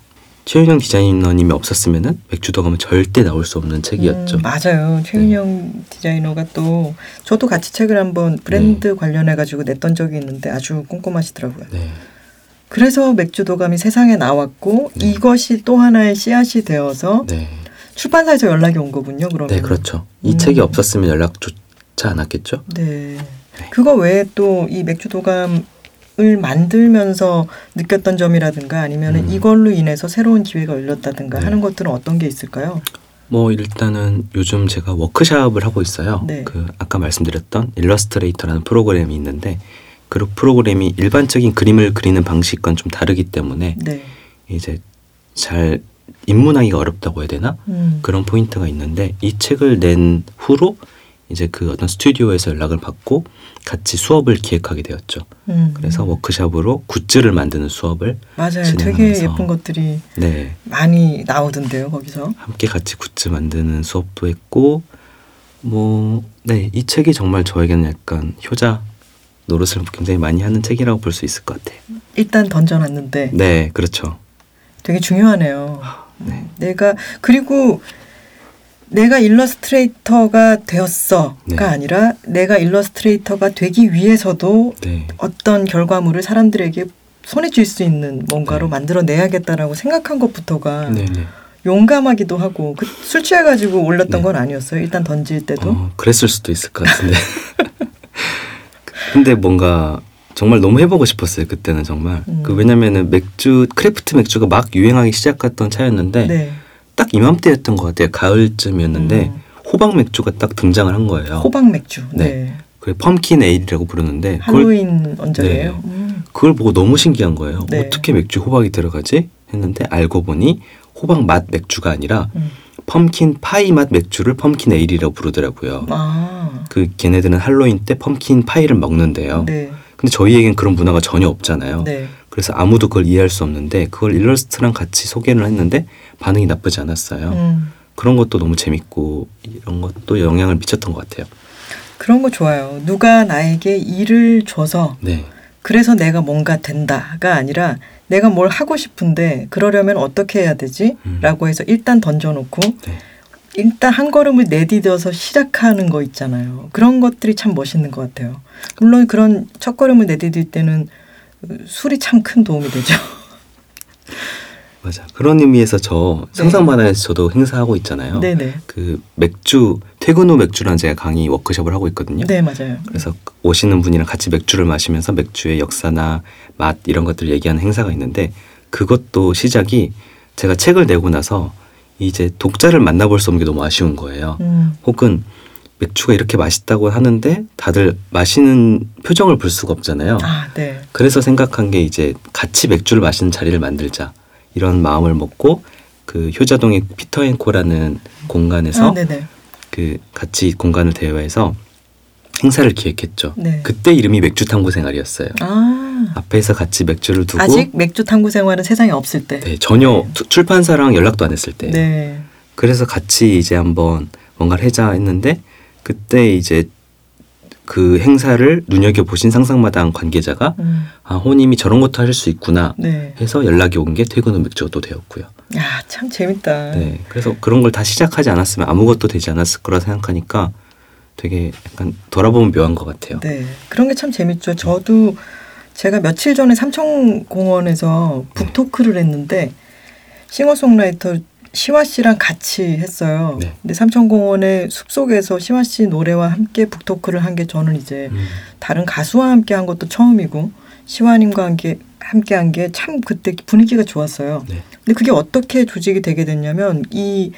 최윤영 디자이너님이 없었으면은 맥주도감은 절대 나올 수 없는 책이었죠. 음, 맞아요. 최윤영 디자이너가 또 저도 같이 책을 한번 브랜드 관련해 가지고 냈던 적이 있는데 아주 꼼꼼하시더라고요. 네, 그래서 맥주도감이 세상에 나왔고 네. 이것이 또 하나의 씨앗이 되어서 네, 출판사에서 연락이 온 거군요. 그러면. 네, 그렇죠. 이 음. 책이 없었으면 연락조차 않았겠죠. 네. 그거 외에 또 이 맥주도감 을 만들면서 느꼈던 점이라든가 아니면 은 음. 이걸로 인해서 새로운 기회가 열렸다든가 네. 하는 것들은 어떤 게 있을까요? 뭐 일단은 요즘 제가 워크샵을 하고 있어요. 네. 그 아까 말씀드렸던 일러스트레이터라는 프로그램이 있는데 그 프로그램이 일반적인 그림을 그리는 방식과는 좀 다르기 때문에 네. 이제 잘 입문하기가 어렵다고 해야 되나 음. 그런 포인트가 있는데 이 책을 낸 후로 이제 그 어떤 스튜디오에서 연락을 받고 같이 수업을 기획하게 되었죠. 음. 그래서 워크샵으로 굿즈를 만드는 수업을 맞아요. 진행하면서 되게 예쁜 것들이 네 많이 나오던데요, 거기서. 함께 같이 굿즈 만드는 수업도 했고 뭐 네 이 책이 정말 저에게는 약간 효자 노릇을 굉장히 많이 하는 책이라고 볼 수 있을 것 같아요. 일단 던져놨는데 네 그렇죠. 되게 중요하네요. 네. 내가 그리고 내가 일러스트레이터가 되었어가 네. 아니라 내가 일러스트레이터가 되기 위해서도 네. 어떤 결과물을 사람들에게 손에 쥘 수 있는 뭔가로 네. 만들어내야겠다라고 생각한 것부터가 네, 네. 용감하기도 하고 그 술 취해가지고 올렸던 네. 건 아니었어요. 일단 던질 때도. 어, 그랬을 수도 있을 것 같은데. 근데 뭔가 정말 너무 해보고 싶었어요 그때는 정말. 음. 그 왜냐면은 맥주 craft 맥주가 막 유행하기 시작했던 차였는데 네. 딱 이맘때였던 것 같아요 가을쯤이었는데 음. 호박 맥주가 딱 등장을 한 거예요. 호박 맥주. 네. 네. 그게 pumpkin ale이라고 부르는데 할로윈 언저리예요. 네. 음. 그걸 보고 너무 신기한 거예요. 네. 어떻게 맥주 호박이 들어가지? 했는데 알고 보니 호박 맛 맥주가 아니라 음. 펌킨 파이 맛 맥주를 펌킨 에일이라고 부르더라고요. 아. 그 걔네들은 할로윈 때 펌킨 파이를 먹는데요. 네. 근데 저희에겐 그런 문화가 전혀 없잖아요. 네. 그래서 아무도 그걸 이해할 수 없는데 그걸 일러스트랑 같이 소개를 했는데 반응이 나쁘지 않았어요. 음. 그런 것도 너무 재밌고 이런 것도 영향을 미쳤던 것 같아요. 그런 거 좋아요. 누가 나에게 일을 줘서 네, 그래서 내가 뭔가 된다가 아니라 내가 뭘 하고 싶은데 그러려면 어떻게 해야 되지? 음. 라고 해서 일단 던져놓고 네, 일단 한 걸음을 내디뎌서 시작하는 거 있잖아요. 그런 것들이 참 멋있는 것 같아요. 물론 그런 첫 걸음을 내디딜 때는 술이 참 큰 도움이 되죠. 맞아. 그런 의미에서 저 상상만화에서 저도 행사하고 있잖아요. 네네. 그 맥주 퇴근 후 맥주라는 제가 강의 워크숍을 하고 있거든요. 네 맞아요. 그래서 오시는 분이랑 같이 맥주를 마시면서 맥주의 역사나 맛 이런 것들을 얘기하는 행사가 있는데 그것도 시작이 제가 책을 내고 나서 이제 독자를 만나볼 수 없는 게 너무 아쉬운 거예요. 음, 혹은 맥주가 이렇게 맛있다고 하는데 다들 마시는 표정을 볼 수가 없잖아요. 아 네. 그래서 생각한 게 이제 같이 맥주를 마시는 자리를 만들자 이런 마음을 먹고 그 효자동의 피터앤코라는 공간에서 아. 그 같이 공간을 대여해서 행사를 기획했죠. 네. 그때 이름이 맥주 탐구 생활이었어요. 아 앞에서 같이 맥주를 두고 아직 맥주 탐구 생활은 세상에 없을 때. 네, 전혀 투- 출판사랑 연락도 안 했을 때. 네. 그래서 같이 이제 한번 뭔가를 해자 했는데 그때 이제 그 행사를 눈여겨 보신 상상마당 관계자가 음, 아 호님이 저런 것도 하실 수 있구나 네. 해서 연락이 온 게 퇴근 후 맥주가 또 되었고요. 야참 재밌다. 네, 그래서 그런 걸 다 시작하지 않았으면 아무것도 되지 않았을 거라 생각하니까 되게 약간 돌아보면 묘한 것 같아요. 네, 그런 게 참 재밌죠. 저도 제가 며칠 전에 삼청공원에서 북토크를 했는데 싱어송라이터 시화 씨랑 같이 했어요. 네. 근데 삼천공원의 숲속에서 시화 씨 노래와 함께 북토크를 한 게 저는 이제 음. 다른 가수와 함께 한 것도 처음이고 시화님과 함께 함께 한 게 참 그때 분위기가 좋았어요. 네. 근데 그게 어떻게 조직이 되게 됐냐면 이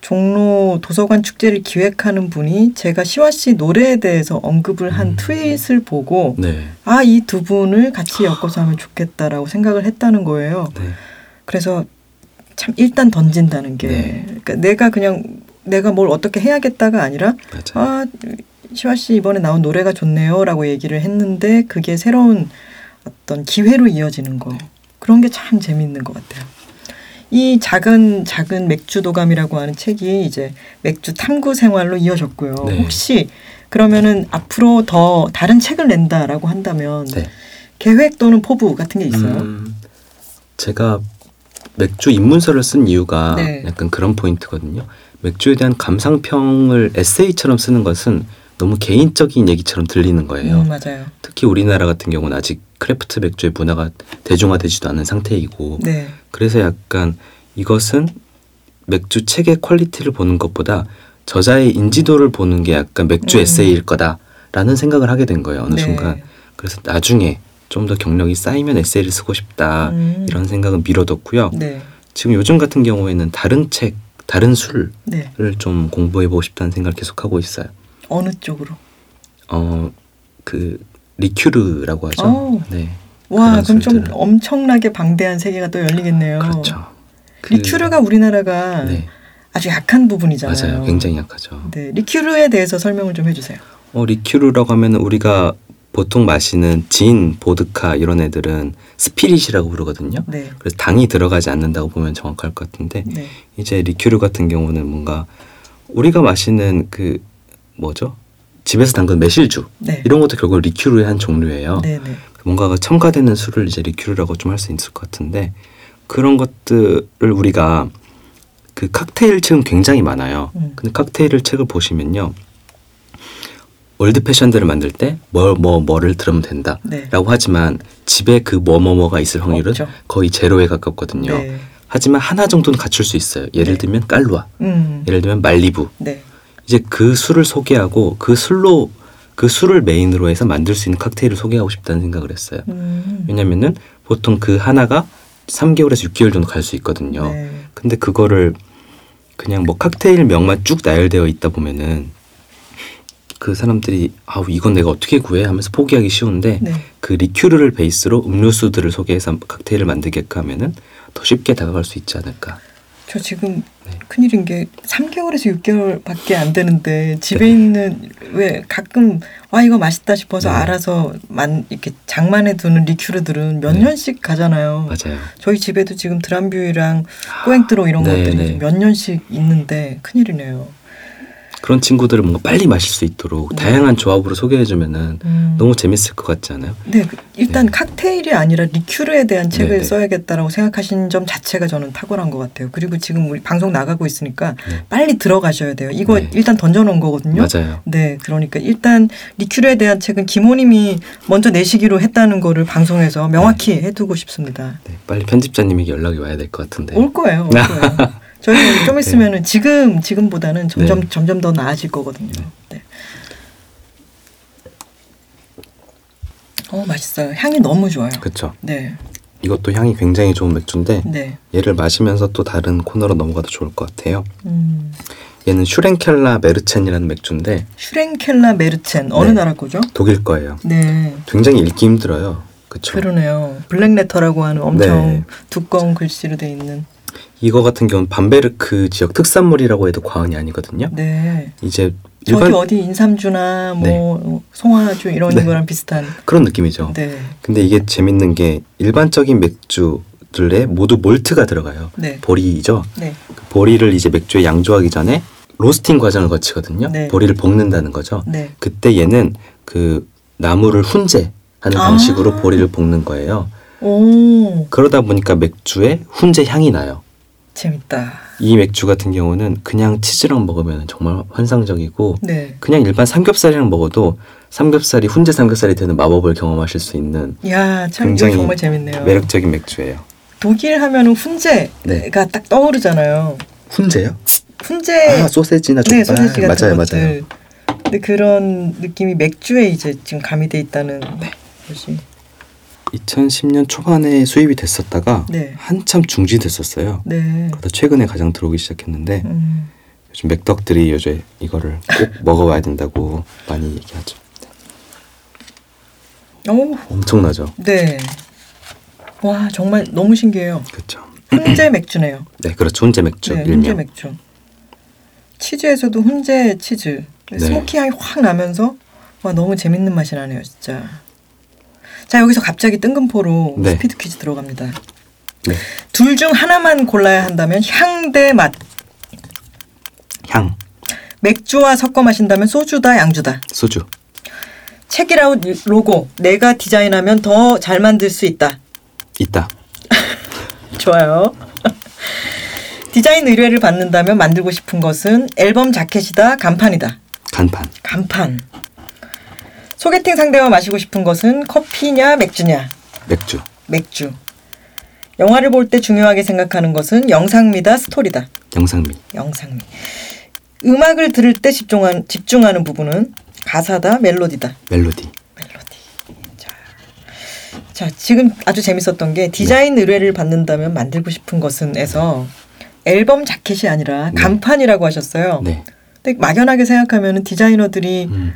종로 도서관 축제를 기획하는 분이 제가 시화 씨 노래에 대해서 언급을 한 음. 트윗을 보고 네. 아이 두 분을 같이 엮어서 하면 좋겠다라고 생각을 했다는 거예요. 네. 그래서 참 일단 던진다는 게 네. 그러니까 내가 그냥 내가 뭘 어떻게 해야겠다가 아니라 맞아요. 아 시화 씨 이번에 나온 노래가 좋네요라고 얘기를 했는데 그게 새로운 어떤 기회로 이어지는 거 그런 게 참 재미있는 것 같아요. 이 작은 작은 맥주 도감이라고 하는 책이 이제 맥주 탐구 생활로 이어졌고요. 네. 혹시 그러면은 앞으로 더 다른 책을 낸다라고 한다면 네. 계획 또는 포부 같은 게 있어요. 음, 제가 맥주 입문서를 쓴 이유가 네. 약간 그런 포인트거든요. 맥주에 대한 감상평을 에세이처럼 쓰는 것은 너무 개인적인 얘기처럼 들리는 거예요. 음, 맞아요. 특히 우리나라 같은 경우는 아직 craft 맥주의 문화가 대중화되지도 않은 상태이고 네. 그래서 약간 이것은 맥주 책의 quality를 보는 것보다 저자의 인지도를 보는 게 약간 맥주 음. 에세이일 거다라는 생각을 하게 된 거예요 어느 네. 순간 그래서 나중에 좀 더 경력이 쌓이면 에세이를 쓰고 싶다 음. 이런 생각은 미뤄뒀고요 네. 지금 요즘 같은 경우에는 다른 책 다른 술을 네. 좀 공부해보고 싶다는 생각을 계속 하고 있어요 어느 쪽으로? 어 그 리큐르라고 하죠 어. 네 와, 그럼 좀. 엄청나게 방대한 세계가 또 열리겠네요. 그렇죠 그- 리큐르가 우리나라가 네 아주 약한 부분이잖아요. 맞아요 굉장히 약하죠 네, 리큐르에 대해서 설명을 좀 해주세요. 어, 리큐르라고 하면 우리가 보통 마시는 진, 보드카 이런 애들은 spirit이라고 부르거든요. 네, 그래서 당이 들어가지 않는다고 보면 정확할 것 같은데 네, 이제 리큐르 같은 경우는 뭔가 우리가 마시는 그 뭐죠? 집에서 담근 매실주 네, 이런 것도 결국 리큐르의 한 종류예요. 네, 네, 뭔가가 첨가되는 술을 이제 리큐르라고 좀 할 수 있을 것 같은데 그런 것들을 우리가 그 칵테일 책은 굉장히 많아요. 음. 근데 칵테일 책을 보시면요. Old Fashioned를 만들 때 뭐 뭐 뭐 를 넣으면 된다라고 네. 하지만 집에 그 뭐 뭐 뭐가 있을 확률은 없죠. 거의 제로에 가깝거든요. 네. 하지만 하나 정도는 갖출 수 있어요. 예를 네. 들면 깔루아, 음, 예를 들면 말리부. 네, 이제 그 술을 소개하고 그 술로 그 술을 메인으로 해서 만들 수 있는 칵테일을 소개하고 싶다는 생각을 했어요. 음, 왜냐면은 보통 그 하나가 3개월에서 6개월 정도 갈 수 있거든요. 네, 근데 그거를 그냥 뭐 칵테일 명만 쭉 나열되어 있다 보면은 그 사람들이 아우 이건 내가 어떻게 구해 하면서 포기하기 쉬운데 네. 그 리큐르를 베이스로 음료수들을 소개해서 칵테일을 만들게끔 하면은 더 쉽게 다가갈 수 있지 않을까. 저 지금 네. 큰일인 게 3개월에서 6개월밖에 안 되는데 집에 네. 있는 왜 가끔 와 이거 맛있다 싶어서 네. 알아서 만 이렇게 장만해 두는 리큐르들은 몇 네. 년씩 가잖아요. 맞아요. 저희 집에도 지금 드람뷰랑 꼬행트로 이런 네, 것들이 네. 몇 년씩 있는데 큰일이네요. 그런 친구들을 뭔가 빨리 마실 수 있도록 네. 다양한 조합으로 소개해주면은 음. 너무 재밌을 것 같지 않아요? 네, 그- 일단 네. 칵테일이 아니라 리큐르에 대한 책을 네, 네. 써야겠다라고 생각하신 점 자체가 저는 탁월한 것 같아요. 그리고 지금 우리 방송 나가고 있으니까 네. 빨리 들어가셔야 돼요. 이거 네. 일단 던져놓은 거거든요. 맞아요. 네, 그러니까 일단 리큐르에 대한 책은 김호님이 먼저 내시기로 했다는 거를 방송에서 명확히 해두고 싶습니다. 네, 빨리 편집자님에게 연락이 와야 될 것 같은데. 올 거예요, 올 거예요. 저희 좀 네. 있으면은 지금 지금보다는 점점 네. 점점 더 나아질 거거든요. 네. 어 맛있어요. 향이 너무 좋아요. 그렇죠. 네, 이것도 향이 굉장히 좋은 맥주인데 네. 얘를 마시면서 또 다른 코너로 넘어가도 좋을 것 같아요. 음, 얘는 슈렌켈라 메르첸이라는 맥주인데 슈렌켈라 메르첸 어느 네. 나라 거죠? 독일 거예요. 네, 굉장히 읽기 힘들어요. 그렇죠. 그러네요. 블랙레터라고 하는 엄청 네. 두꺼운 글씨로 돼 있는. 이거 같은 경우는 밤베르크 지역 특산물이라고 해도 과언이 아니거든요. 네. 이제 저기 일반 어디 인삼주나 뭐 송화주 이런 네. 거랑 비슷한. 그런 느낌이죠. 네, 근데 이게 재밌는 게 일반적인 맥주들에 모두 몰트가 들어가요. 네, 보리죠. 네, 그 보리를 이제 맥주에 양조하기 전에 로스팅 과정을 거치거든요. 네. 보리를 볶는다는 거죠. 네. 그때 얘는 그 나무를 훈제하는 아. 방식으로 보리를 볶는 거예요. 오, 그러다 보니까 맥주에 훈제 향이 나요. 재밌다. 이 맥주 같은 경우는 그냥 치즈랑 먹으면 정말 환상적이고 네. 그냥 일반 삼겹살이랑 먹어도 삼겹살이 훈제 삼겹살이 되는 마법을 경험하실 수 있는 야, 참 굉장히 정말 재밌네요. 매력적인 맥주예요. 독일 하면은 훈제가 네. 딱 떠오르잖아요. 훈제요? 훈제 아 소세지나 네, 족발 소세지 같은 맞아요 것들. 맞아요. 근데 그런 느낌이 맥주에 이제 지금 가미돼 있다는 네. 것이 2010년 초반에 수입이 됐었다가 네. 한참 중지됐었어요. 네. 그러다 최근에 가장 들어오기 시작했는데 음. 요즘 맥덕들이 요새 이거를 꼭 먹어봐야 된다고 많이 얘기하죠. 오, 엄청나죠. 네. 와 정말 너무 신기해요. 그렇죠. 훈제 맥주네요. 네, 그렇죠. 훈제 맥주 네, 일명. 훈제 맥주. 치즈에서도 훈제 치즈. 네. smoky 향이 확 나면서 와 너무 재밌는 맛이 나네요, 진짜. 자 여기서 갑자기 뜬금포로 네. 스피드 퀴즈 들어갑니다. 네. 둘 중 하나만 골라야 한다면 향 대 맛. 향, 맥주와 섞어 마신다면 소주다 양주다. 소주. 책이라웃 로고 내가 디자인하면 더 잘 만들 수 있다. 있다. 좋아요. 디자인 의뢰를 받는다면 만들고 싶은 것은 앨범 자켓이다 간판이다. 간판. 간판. 소개팅 상대와 마시고 싶은 것은 커피냐 맥주냐. 맥주. 맥주. 영화를 볼 때 중요하게 생각하는 것은 영상미다 스토리다. 영상미. 영상미. 음악을 들을 때 집중한, 집중하는 부분은 가사다 멜로디다. 멜로디. 멜로디. 자, 자 지금 아주 재밌었던 게 디자인 의뢰를 받는다면 만들고 싶은 것은에서 앨범 자켓이 아니라 네. 간판이라고 하셨어요. 네. 근데 막연하게 생각하면은 디자이너들이 음,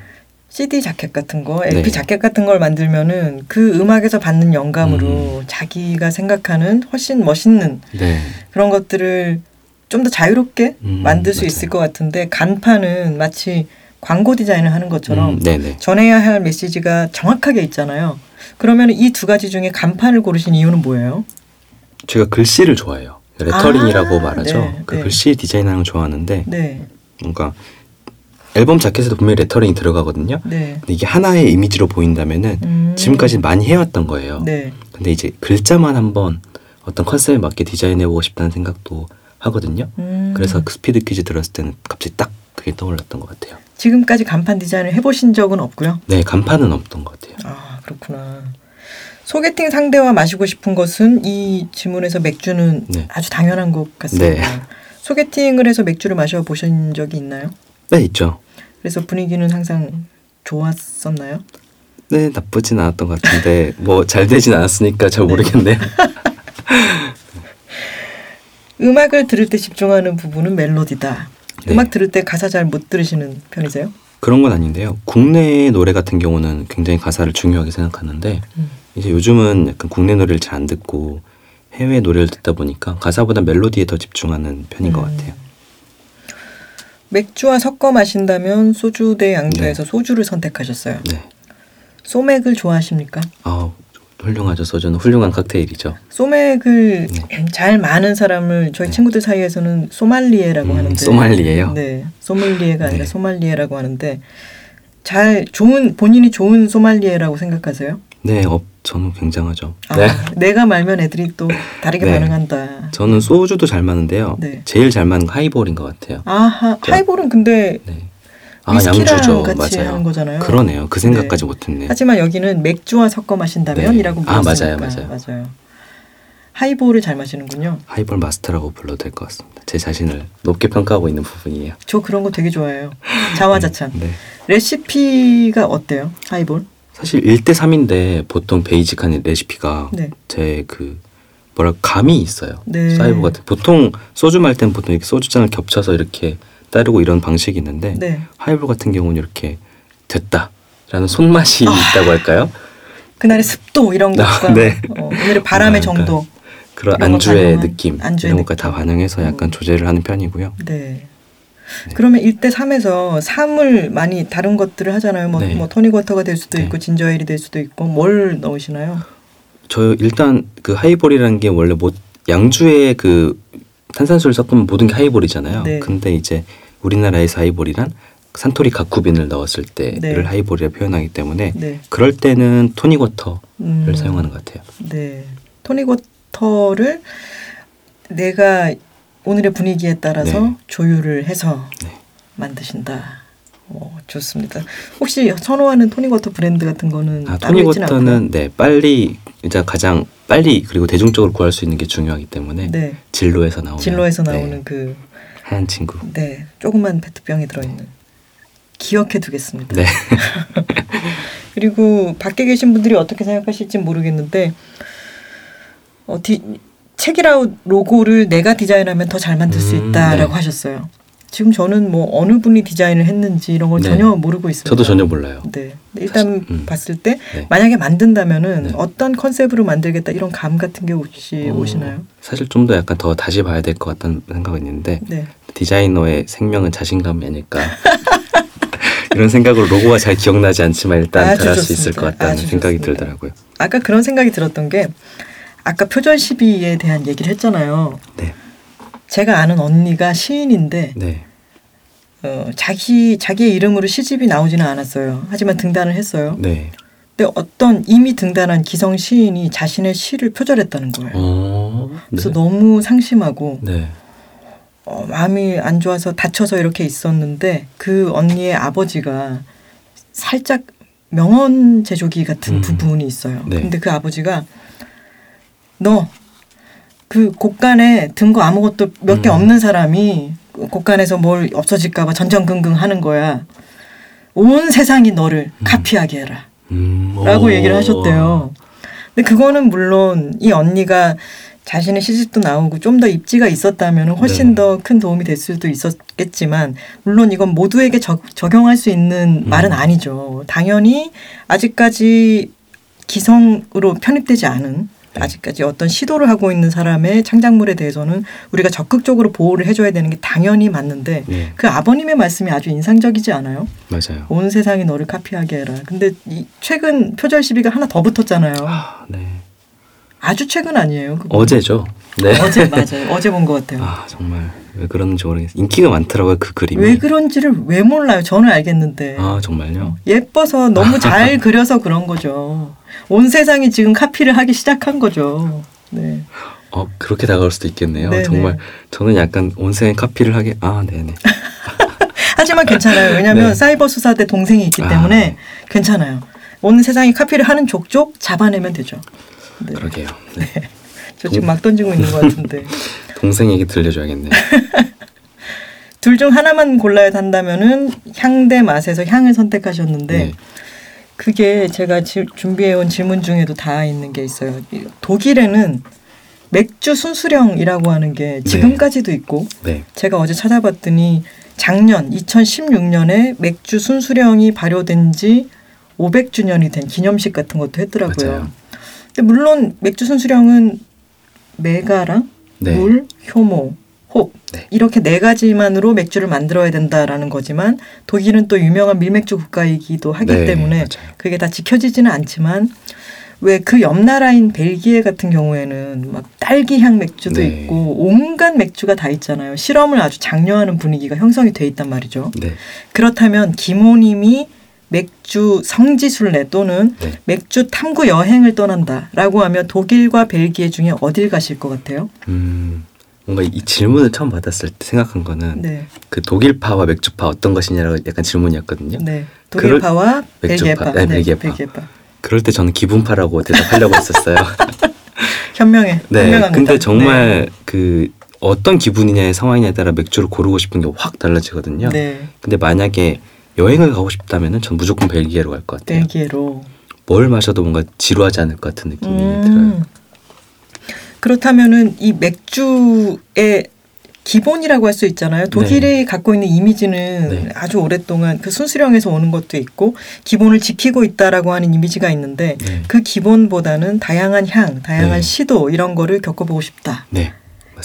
CD 자켓 같은 거, LP 네. 자켓 같은 걸 만들면은 그 음악에서 받는 영감으로 음. 자기가 생각하는 훨씬 멋있는 네. 그런 것들을 좀 더 자유롭게 음, 만들 수 맞아요. 있을 것 같은데 간판은 마치 광고 디자인을 하는 것처럼 음. 전해야 할 메시지가 정확하게 있잖아요. 그러면 이 두 가지 중에 간판을 고르신 이유는 뭐예요? 제가 글씨를 좋아해요. 레터링이라고 아, 말하죠. 네, 그 네. 글씨 디자인하는 걸 좋아하는데 네, 뭔가 앨범 자켓에도 분명히 레터링이 들어가거든요. 네, 근데 이게 하나의 이미지로 보인다면은 음. 지금까지 많이 해왔던 거예요. 네, 근데 이제 글자만 한번 어떤 컨셉에 맞게 디자인해보고 싶다는 생각도 하거든요. 음. 그래서 그 스피드 퀴즈 들었을 때는 갑자기 딱 그게 떠올랐던 것 같아요. 지금까지 간판 디자인을 해보신 적은 없고요. 네, 간판은 없던 것 같아요. 아 그렇구나. 소개팅 상대와 마시고 싶은 것은 이 지문에서 맥주는 네. 아주 당연한 것 같습니다. 네. 소개팅을 해서 맥주를 마셔 보신 적이 있나요? 네, 있죠. 그래서 분위기는 항상 좋았었나요? 네, 나쁘진 않았던 것 같은데 뭐 잘 되진 않았으니까 잘 네. 모르겠네요. 음악을 들을 때 집중하는 부분은 멜로디다. 네. 음악 들을 때 가사 잘 못 들으시는 편이세요? 그런 건 아닌데요. 국내 노래 같은 경우는 굉장히 가사를 중요하게 생각하는데 음. 이제 요즘은 약간 국내 노래를 잘 안 듣고 해외 노래를 듣다 보니까 가사보다 멜로디에 더 집중하는 편인 것 음. 같아요. 맥주와 섞어 마신다면 소주 대 양주에서 네. 소주를 선택하셨어요. 네. 소맥을 좋아하십니까? 아 훌륭하죠. 소주는 훌륭한 칵테일이죠. 소맥을 잘 마는 사람을 저희 네. 친구들 사이에서는 소말리에라고 음, 하는데 소말리에요? 네, 소믈리에가 아니라 네. 소말리에라고 하는데 잘 좋은 본인이 좋은 소말리에라고 생각하세요? 네, 어, 저는 굉장하죠. 아, 네. 내가 말면 애들이 또 다르게 네. 반응한다. 저는 소주도 잘 마는데요. 네. 제일 잘 마는 건 하이볼인 것 같아요. 아하, 저- 하이볼은 근데 네. 아 양주죠. 같이 맞아요. 하는 거잖아요. 그러네요. 그 생각까지 네. 못했네. 하지만 여기는 맥주와 섞어 마신다면이라고 네. 아, 물었으니까 맞아요, 맞아요. 하이볼을 잘 마시는군요. 하이볼 마스터라고 불러도 될 것 같습니다. 제 자신을 높게 평가하고 있는 부분이에요. 저 그런 거 되게 좋아해요. 자화자찬. 네. 레시피가 어때요? 하이볼? 사실 1대 3인데 보통 basic한 레시피가 네. 제그 뭐랄 감이 있어요. 네. 소맥 같은 보통 소주 말 때는 보통 이렇게 소주잔을 겹쳐서 이렇게 따르고 이런 방식이 있는데 네. 하이볼 같은 경우는 이렇게 됐다라는 손맛이 아. 있다고 할까요? 그날의 습도 이런 아, 것과 네. 어, 오늘의 바람의 뭐랄까. 정도. 그런 이런 거 안주의 느낌 안주의 이런 것까지 다 느낌. 반영해서 약간 음. 조제를 하는 편이고요. 네. 그러면 1대 3에서 3을 많이 다른 것들을 하잖아요. 뭐, 네. 뭐 토닉워터가 될 수도 네. 있고 진저에일이 될 수도 있고 뭘 넣으시나요? 저 일단 그 하이볼이라는 게 원래 뭐 양주에 그 탄산수를 섞으면 모든 게 하이볼이잖아요. 네. 근데 이제 우리나라에서 하이볼이란 산토리 가쿠빈을 넣었을 때를 네. 하이볼이라 표현하기 때문에 네. 그럴 때는 토닉워터를 음, 사용하는 것 같아요. 네. 토닉워터를 내가 오늘의 분위기에 따라서 네. 조율을 해서 네. 만드신다. 어, 좋습니다. 혹시 선호하는 토닉워터 브랜드 같은 거는 아? 토닉워터는 네 빨리 이제 가장 빨리 그리고 대중적으로 구할 수 있는 게 중요하기 때문에 네. 진로에서 나오는 진로에서 네, 나오는 그 하얀 친구. 네, 조그만 페트병이 들어있는 기억해 두겠습니다. 네. 그리고 밖에 계신 분들이 어떻게 생각하실지 모르겠는데 어, 디, 책이라웃 로고를 내가 디자인하면 더 잘 만들 수 음, 있다라고 네. 하셨어요. 지금 저는 뭐 어느 분이 디자인을 했는지 이런 걸 네. 전혀 모르고 있습니다. 저도 전혀 몰라요. 네. 일단 사실, 음. 봤을 때 네. 만약에 만든다면은 네. 어떤 컨셉으로 만들겠다 이런 감 같은 게 혹시 어, 오시나요? 사실 좀 더 약간 더 다시 봐야 될 것 같다는 생각이 있는데 네. 디자이너의 생명은 자신감이 아닐까. 이런 생각으로 로고가 잘 기억나지 않지만 일단 잘할 수 있을. 것 같다는 아주 생각이 좋습니다. 들더라고요. 아까 그런 생각이 들었던 게 아까 표절 시비에 대한 얘기를 했잖아요. 네. 제가 아는 언니가 시인인데 네. 어, 자기 자기의 이름으로 시집이 나오지는 않았어요. 하지만 등단을 했어요. 네. 근데 어떤 이미 등단한 기성 시인이 자신의 시를 표절했다는 거예요. 어. 그래서 네. 너무 상심하고 네. 어, 마음이 안 좋아서 다쳐서 이렇게 있었는데 그 언니의 아버지가 살짝 명언 제조기 같은 음. 부분이 있어요. 네. 근데 그 아버지가 너그 곳간에 든 거 아무것도 몇개 음. 없는 사람이 곳간에서 뭘 없어질까봐 전전긍긍 하는 거야. 온 세상이 너를 음. 카피하게 해라. 음. 라고 오. 얘기를 하셨대요. 근데 그거는 물론 이 언니가 자신의 시집도 나오고 좀 더 입지가 있었다면 훨씬 네. 더큰 도움이 될 수도 있었겠지만 물론 이건 모두에게 적, 적용할 수 있는 음. 말은 아니죠. 당연히 아직까지 기성으로 편입되지 않은 네. 아직까지 어떤 시도를 하고 있는 사람의 창작물에 대해서는 우리가 적극적으로 보호를 해줘야 되는 게 당연히 맞는데 네. 그 아버님의 말씀이 아주 인상적이지 않아요? 맞아요. 온 세상이 너를 카피하게 해라. 근데 이 최근 표절 시비가 하나 더 붙었잖아요. 아, 네. 아주 최근 아니에요. 그거. 어제죠. 네. 어제 맞아요. 어제 본 것 같아요. 아 정말 왜 그런지 모르겠어요. 인기가 많더라고요 그 그림이. 왜 그런지를 왜 몰라요. 저는 알겠는데. 아 정말요? 예뻐서 너무 잘 그려서 그런 거죠. 온 세상이 지금 카피를 하기 시작한 거죠. 네. 어 그렇게 다가올 수도 있겠네요. 네네. 정말 저는 약간 온생 카피를 하게 아 네네. 하지만 괜찮아요. 왜냐하면 네. 사이버 수사대 동생이 있기 아, 때문에 네. 괜찮아요. 온 세상이 카피를 하는 족족 잡아내면 되죠. 네. 그러게요. 네. 저 지금 막 던지고 있는 것 같은데. 동생 얘기 들려줘야겠네요. 둘중 하나만 골라야 한다면은 향대 맛에서 향을 선택하셨는데 네. 그게 제가 지, 준비해온 질문 중에도 다 있는 게 있어요. 이 독일에는 맥주 순수령이라고 하는 게 지금까지도 있고 네. 제가 어제 찾아봤더니 작년 2016년에 맥주 순수령이 발효된 지 500주년이 된 기념식 같은 것도 했더라고요. 맞아요. 근데 물론 맥주 순수령은 메가랑 네. 물, 효모, 혹 네. 이렇게 네 가지만으로 맥주를 만들어야 된다라는 거지만 독일은 또 유명한 밀맥주 국가이기도 하기 네, 때문에 맞아요. 그게 다 지켜지지는 않지만 왜 그 옆 나라인 벨기에 같은 경우에는 막 딸기향 맥주도 네. 있고 온갖 맥주가 다 있잖아요. 실험을 아주 장려하는 분위기가 형성이 돼 있단 말이죠. 네. 그렇다면 김호님이 맥주 성지순례 또는 네. 맥주 탐구 여행을 떠난다라고 하면 독일과 벨기에 중에 어딜 가실 것 같아요? 음 뭔가 이 질문을 처음 받았을 때 생각한 거는 네. 그 독일파와 맥주파 어떤 것이냐라고 약간 질문이었거든요. 네. 독일파와 맥주파. 벨기에파. 네, 벨기에파. 벨기에파. 그럴 때 저는 기분파라고 대답하려고 했었어요. 현명해. 네. 현명합니다. 근데 정말 그 어떤 기분이냐의 상황이냐에 따라 맥주를 고르고 싶은 게 확 달라지거든요. 네. 근데 만약에 여행을 가고 싶다면은 전 무조건 벨기에로 갈 것 같아요. 벨기에로. 뭘 마셔도 뭔가 지루하지 않을 것 같은 느낌이 들어요. 음. 그렇다면은 이 맥주의 기본이라고 할 수 있잖아요. 독일이 갖고 있는 이미지는 네. 아주 오랫동안 그 순수령에서 오는 것도 있고 기본을 지키고 있다라고 하는 이미지가 있는데 네. 그 기본보다는 다양한 향, 다양한 네. 시도 이런 거를 겪어보고 싶다. 네.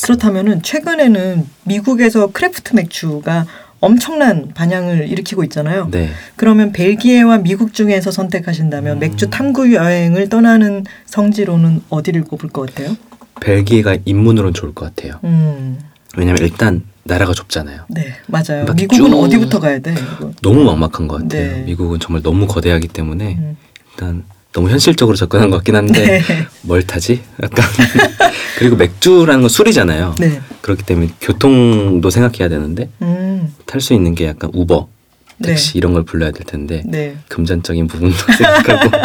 그렇다면은 최근에는 미국에서 craft 맥주가 엄청난 반향을 일으키고 있잖아요. 네. 그러면 벨기에와 미국 중에서 선택하신다면 음. 맥주 탐구 여행을 떠나는 성지로는 어디를 꼽을 것 같아요? 벨기에가 입문으로는 좋을 것 같아요. 음, 왜냐면 일단 나라가 좁잖아요. 네, 맞아요. 막 미국은 쭉- 어디부터 가야 돼? 이거. 너무 막막한 것 같아요. 네. 미국은 정말 너무 거대하기 때문에 음. 일단 너무 현실적으로 접근한 것 같긴 한데 네. 뭘 타지? 약간 그리고 맥주라는 건 술이잖아요. 네. 그렇기 때문에 교통도 생각해야 되는데 음, 탈수 있는 게 약간 우버 네. 택시 이런 걸 불러야 될 텐데 네. 금전적인 부분도 생각하고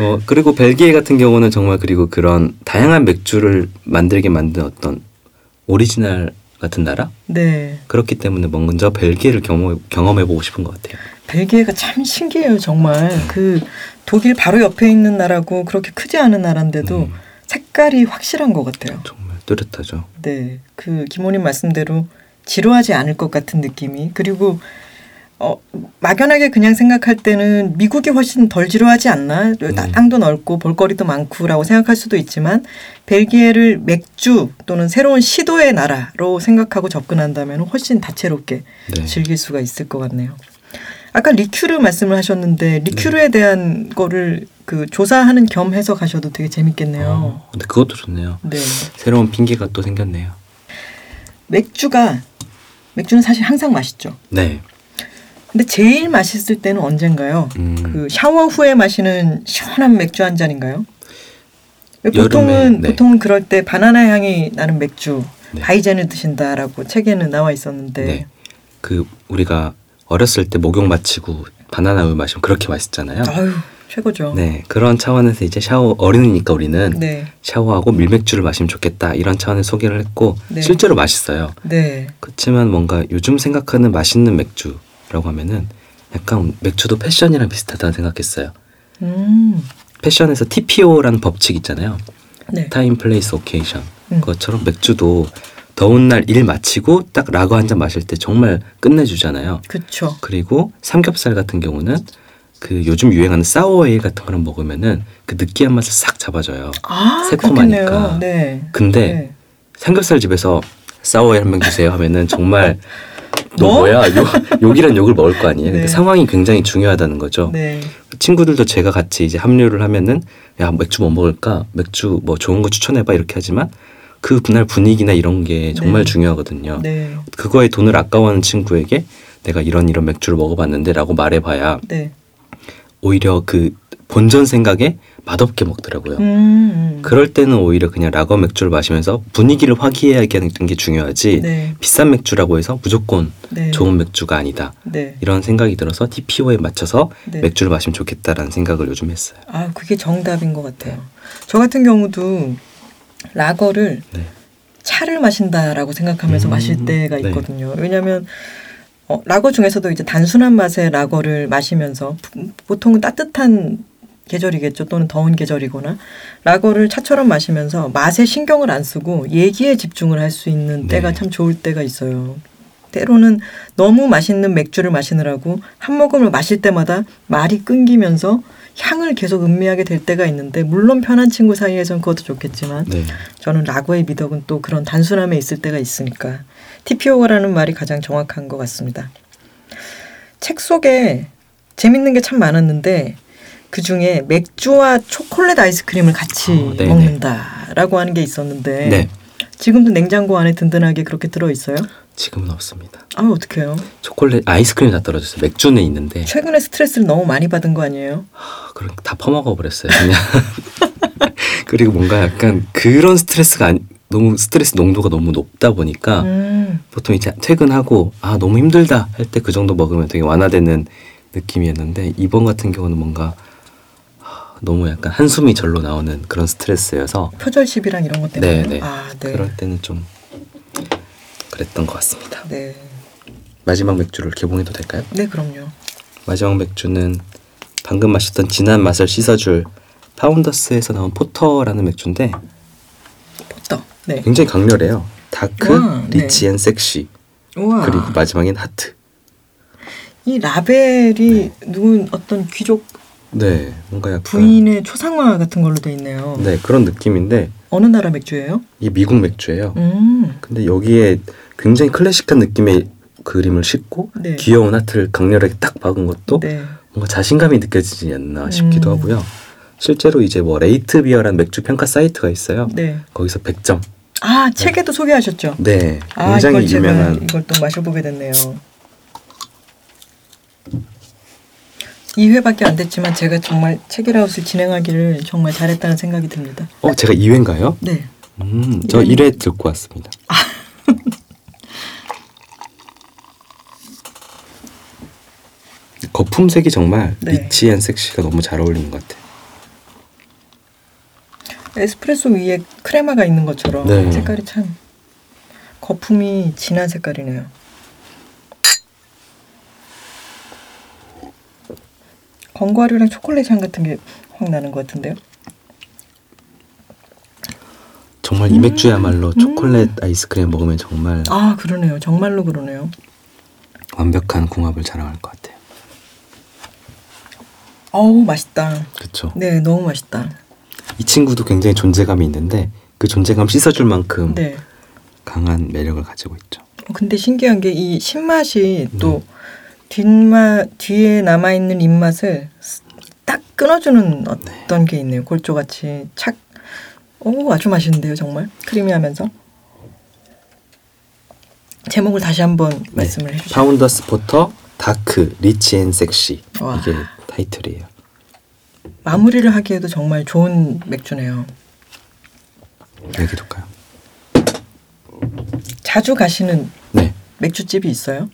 어 그리고 벨기에 같은 경우는 정말 그리고 그런 다양한 맥주를 만들게 만든 어떤 오리지널 같은 나라 네. 그렇기 때문에 먼저 벨기에를 경험 경험해 보고 싶은 것 같아요. 벨기에가 참 신기해요, 정말. 그 독일 바로 옆에 있는 나라고 그렇게 크지 않은 나라인데도 음, 색깔이 확실한 것 같아요. 정말 뚜렷하죠. 네. 그 김호님 말씀대로 지루하지 않을 것 같은 느낌이. 그리고 어, 막연하게 그냥 생각할 때는 미국이 훨씬 덜 지루하지 않나? 음. 땅도 넓고 볼거리도 많고라고 생각할 수도 있지만 벨기에를 맥주 또는 새로운 시도의 나라로 생각하고 접근한다면 훨씬 다채롭게 네. 즐길 수가 있을 것 같네요. 아까 리큐르 말씀을 하셨는데 리큐르에 대한 거를 그 조사하는 겸 해서 가셔도 되게 재밌겠네요. 어, 근데 그것도 좋네요. 네. 새로운 핑계가 또 생겼네요. 맥주가 맥주는 사실 항상 맛있죠. 네. 근데 제일 맛있을 때는 언젠가요? 음, 그 샤워 후에 마시는 시원한 맥주 한 잔인가요? 보통은 네. 보통은 그럴 때 바나나 향이 나는 맥주 네. 바이젠을 드신다라고 책에는 나와 있었는데 네. 그 우리가 어렸을 때 목욕 마치고 바나나 우유 마시면 그렇게 맛있잖아요. 아유 최고죠. 네. 그런 차원에서 이제 샤워 어른이니까 우리는 네. 샤워하고 밀맥주를 마시면 좋겠다 이런 차원의 소개를 했고 네. 실제로 맛있어요. 네. 그렇지만 뭔가 요즘 생각하는 맛있는 맥주라고 하면은 약간 맥주도 패션이랑 비슷하다고 생각했어요. 음. 패션에서 TPO라는 법칙 있잖아요. 네. time, place, occasion. 음. 그것처럼 맥주도 더운 날 일 마치고 딱 라거 한 잔 마실 때 정말 끝내주잖아요. 그렇죠. 그리고 삼겹살 같은 경우는 그 요즘 유행하는 사워에일 같은 거랑 먹으면은 그 느끼한 맛을 싹 잡아줘요. 아, 새콤하니까. 그렇겠네요. 네. 근데 네. 삼겹살 집에서 사워에일 한 명 주세요 하면은 정말 너 뭐? 뭐야 욕, 욕이란 욕을 먹을 거 아니에요. 네. 근데 상황이 굉장히 중요하다는 거죠. 네. 친구들도 제가 같이 이제 합류를 하면은 야 맥주 뭐 먹을까 맥주 뭐 좋은 거 추천해봐 이렇게 하지만 그 그날 분위기나 이런 게 정말 네. 중요하거든요. 네. 그거에 돈을 아까워하는 친구에게 내가 이런 이런 맥주를 먹어봤는데라고 말해봐야 네. 오히려 그 본전 생각에 맛없게 먹더라고요. 음. 그럴 때는 오히려 그냥 라거 맥주를 마시면서 분위기를 화기애애하게 하는 게 중요하지 네. 비싼 맥주라고 해서 무조건 네. 좋은 맥주가 아니다. 네. 이런 생각이 들어서 TPO에 맞춰서 네. 맥주를 마시면 좋겠다라는 생각을 요즘 했어요. 아, 그게 정답인 것 같아요. 저 같은 경우도 라거를 네. 차를 마신다라고 생각하면서 음, 마실 때가 네. 있거든요. 왜냐하면 어, 라거 중에서도 이제 단순한 맛의 라거를 마시면서 부- 보통은 따뜻한 계절이겠죠. 또는 더운 계절이거나 라거를 차처럼 마시면서 맛에 신경을 안 쓰고 얘기에 집중을 할 수 있는 때가 네. 참 좋을 때가 있어요. 때로는 너무 맛있는 맥주를 마시느라고 한 모금을 마실 때마다 말이 끊기면서 향을 계속 음미하게 될 때가 있는데 물론 편한 친구 사이에선 그것도 좋겠지만 네. 저는 라거의 미덕은 또 그런 단순함에 있을 때가 있으니까 TPO라는 말이 가장 정확한 것 같습니다. 책 속에 재밌는 게 참 많았는데 그 중에 맥주와 초콜릿 아이스크림을 같이 어. 먹는다라고 하는 게 있었는데 네. 지금도 냉장고 안에 든든하게 그렇게 들어 있어요? 지금은 없습니다. 아 어떡해요? 초콜릿, 아이스크림 다 떨어졌어요. 맥주는 있는데 최근에 스트레스를 너무 많이 받은 거 아니에요? 아, 그럼 다 퍼먹어 버렸어요. 그냥 그리고 뭔가 약간 그런 스트레스가 아니, 너무 스트레스 농도가 너무 높다 보니까 음, 보통 이제 퇴근하고 아 너무 힘들다 할 때 그 정도 먹으면 되게 완화되는 느낌이었는데 이번 같은 경우는 뭔가 하, 너무 약간 한숨이 절로 나오는 그런 스트레스여서 표절십이랑 이런 것 때문에. 네, 네. 아, 네. 그럴 때는 좀 그랬던 것 같습니다. 네. 마지막 맥주를 개봉해도 될까요? 네, 그럼요. 마지막 맥주는 방금 마셨던 진한 맛을 씻어줄 파운더스에서 나온 porter라는 맥주인데 porter. 네. 굉장히 강렬해요. dark, 와, 네. rich and sexy 우와. 그리고 마지막엔 하트. 이 라벨이 누군 어떤 귀족 네, 뭔가 약간 부인의 초상화 같은 걸로 돼 있네요. 네 그런 느낌인데 어느 나라 맥주예요? 이 미국 맥주예요. 음. 근데 여기에 굉장히 클래식한 느낌의 그림을 싣고 네. 귀여운 하트를 강렬하게 딱 박은 것도 네. 뭔가 자신감이 느껴지지 않나 싶기도 음. 하고요. 실제로 이제 뭐 레이트 비어라는 맥주 평가 사이트가 있어요. 네. 거기서 100점. 아, 책에도 소개하셨죠? 네, 아, 굉장히 이걸 제가 유명한 이걸 또 마셔보게 됐네요. 2회밖에 안 됐지만 제가 정말 책이라웃을 진행하기를 정말 잘했다는 생각이 듭니다. 어, 제가 2회인가요? 네. 음, 저 이런- 1회 듣고 왔습니다. 품색이 정말 네. 리치한 섹시가 너무 잘 어울리는 것 같아요. 에스프레소 위에 크레마가 있는 것처럼 네. 색깔이 참 거품이 진한 색깔이네요. 건과류랑 초콜릿 향 같은 게 확 나는 것 같은데요. 정말 음. 이 맥주야말로 초콜릿 아이스크림 먹으면 정말 아 그러네요. 정말로 그러네요. 완벽한 궁합을 자랑할 것 같아요. 어우 맛있다. 그렇죠. 네 너무 맛있다. 이 친구도 굉장히 존재감이 있는데 그 존재감 씻어줄 만큼 네. 강한 매력을 가지고 있죠. 어, 근데 신기한 게 이 신맛이 또 네. 뒷맛 뒤에 남아 있는 입맛을 딱 끊어주는 어떤 네. 게 있네요. 골조같이 착. 오 아주 맛있는데요, 정말 크리미하면서. 제목을 다시 한번 말씀을 네. 해주세요. 파운더스 porter dark rich and sexy 와. 이게 타이틀이에요. 마무리를 하기에도 정말 좋은 맥주네요. 얘기해둘까요? 자주 가시는 네. 맥주집이 있어요?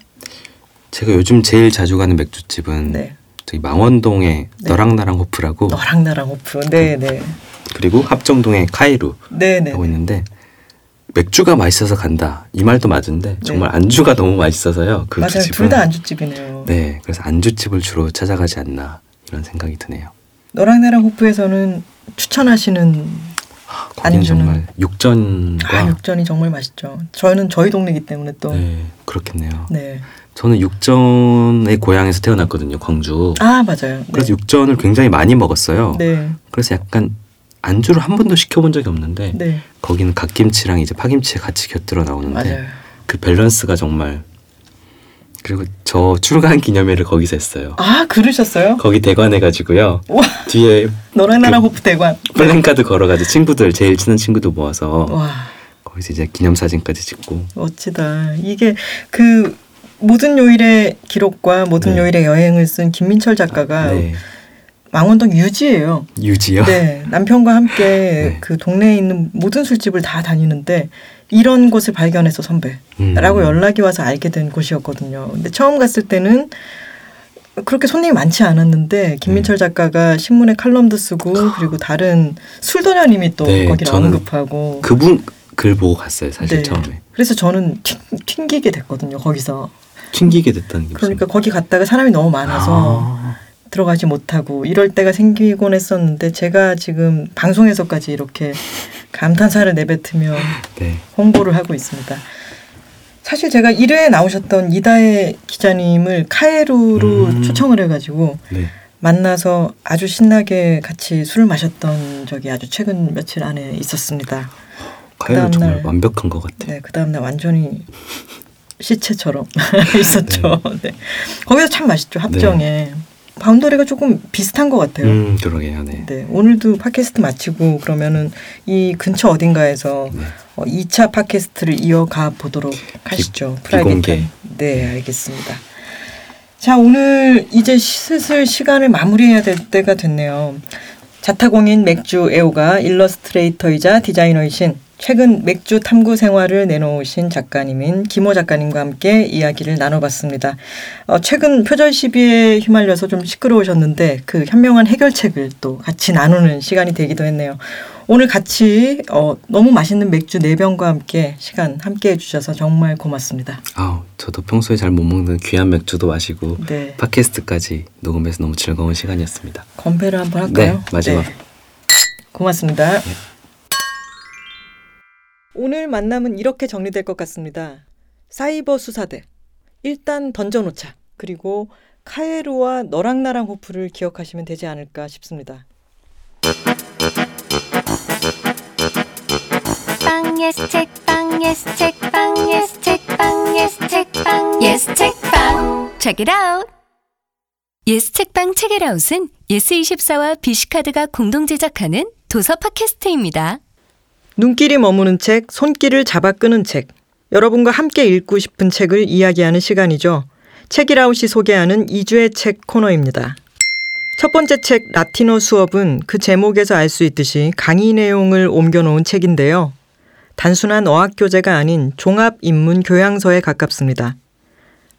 제가 요즘 제일 자주 가는 맥주집은 네. 저기 망원동의 네. 너랑 나랑 호프라고 너랑 나랑 오프. 네, 네, 그리고 합정동의 카이루라고 네, 네. 있는데 맥주가 맛있어서 간다 이 말도 맞은데 정말 안주가 너무 맛있어서요. 그 맞아요. 둘 다 안주집이네요. 네, 그래서 안주집을 주로 찾아가지 않나 이런 생각이 드네요. 너랑 나랑 호프에서는 추천하시는 안주는? 정말 육전과 아 육전이 정말 맛있죠. 저는 저희 동네이기 때문에 또 네, 그렇겠네요. 네. 저는 육전의 고향에서 태어났거든요, 광주. 아 맞아요. 그래서 네. 육전을 굉장히 많이 먹었어요. 네. 그래서 약간 안주를 한 번도 시켜본 적이 없는데 네. 거기는 갓김치랑 이제 파김치가 같이 곁들여 나오는데 맞아요. 그 밸런스가 정말 그리고 저 출간 기념회를 거기서 했어요. 아 그러셨어요? 거기 대관해 가지고요. 와 뒤에 너랑 나랑 그- 호프 대관. 플랜카드 걸어가지고 친구들 제일 친한 친구들 모아서 와 거기서 이제 기념 사진까지 찍고 멋지다. 이게 그 모든 요일의 기록과 모든 네. 요일의 여행을 쓴 김민철 작가가 네. 망원동 유지예요. 유지요. 네, 남편과 함께 네. 그 동네에 있는 모든 술집을 다 다니는데 이런 곳을 발견해서 선배라고 음. 연락이 와서 알게 된 곳이었거든요. 근데 처음 갔을 때는 그렇게 손님이 많지 않았는데 김민철 네. 작가가 신문에 칼럼도 쓰고 그리고 다른 술도녀님이 또 네, 거기를 언급하고 그분 글 보고 갔어요, 사실 네. 처음에. 그래서 저는 튕, 튕기게 됐거든요. 거기서 튕기게 됐다는 게 그러니까 무슨- 거기 갔다가 사람이 너무 많아서 아, 들어가지 못하고 이럴 때가 생기곤 했었는데 제가 지금 방송에서까지 이렇게 감탄사를 내뱉으며 네. 홍보를 하고 있습니다. 사실 제가 1회에 나오셨던 이다혜 기자님을 카에루로 음. 초청을 해가지고 네. 만나서 아주 신나게 같이 술을 마셨던 적이 아주 최근 며칠 안에 있었습니다. 그다음 정말 날- 완벽한 것 같아요. 네, 그 다음날 완전히 시체처럼 있었죠. 네. 거기서 참 맛있죠. 합정에. 바운더리가 조금 비슷한 것 같아요. 음, 그러게요. 네. 네, 오늘도 팟캐스트 마치고 그러면은 이 근처 어딘가에서 네. 어, 2차 팟캐스트를 이어가 보도록 하시죠. 비- 비공개. 프라이빗한. 네, 알겠습니다. 자, 오늘 이제 슬슬 시간을 마무리해야 될 때가 됐네요. 자타공인 맥주 애호가 일러스트레이터이자 디자이너이신 최근 맥주 탐구 생활을 내놓으신 작가님인 김호 작가님과 함께 이야기를 나눠봤습니다. 어, 최근 표절 시비에 휘말려서 좀 시끄러우셨는데 그 현명한 해결책을 또 같이 나누는 시간이 되기도 했네요. 오늘 같이 어, 너무 맛있는 맥주 네 병과 함께 시간 함께 해주셔서 정말 고맙습니다. 아우, 저도 평소에 잘 못 먹는 귀한 맥주도 마시고 네, 팟캐스트까지 녹음해서 너무 즐거운 시간이었습니다. 건배를 한번 할까요? 네, 마지막. 고맙습니다. 오늘 만남은 이렇게 정리될 것 같습니다. 사이버 수사대. 일단 던져놓자. 그리고 카에루와 너랑 나랑 호프를 기억하시면 되지 않을까 싶습니다. 빵 예스책방 책읽아웃은 예스24와 비시카드가 공동 제작하는 도서 팟캐스트입니다. 눈길이 머무는 책, 손길을 잡아 끄는 책. 여러분과 함께 읽고 싶은 책을 이야기하는 시간이죠. 책읽아웃이 소개하는 이 주의 책 코너입니다. 첫 번째 책 라틴어 수업은 그 제목에서 알 수 있듯이 강의 내용을 옮겨놓은 책인데요. 단순한 어학 교재가 아닌 종합 인문 교양서에 가깝습니다.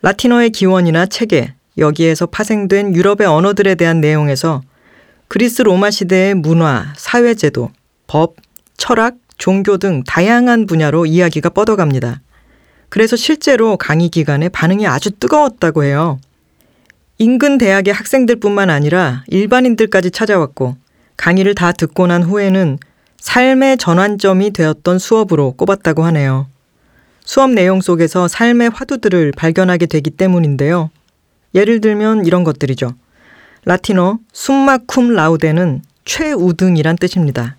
라틴어의 기원이나 체계, 여기에서 파생된 유럽의 언어들에 대한 내용에서 그리스 로마 시대의 문화, 사회제도, 법, 철학, 종교 등 다양한 분야로 이야기가 뻗어갑니다. 그래서 실제로 강의 기간에 반응이 아주 뜨거웠다고 해요. 인근 대학의 학생들뿐만 아니라 일반인들까지 찾아왔고 강의를 다 듣고 난 후에는 삶의 전환점이 되었던 수업으로 꼽았다고 하네요. 수업 내용 속에서 삶의 화두들을 발견하게 되기 때문인데요. 예를 들면 이런 것들이죠. 라틴어 숨마 쿰 라우데는 최우등이란 뜻입니다.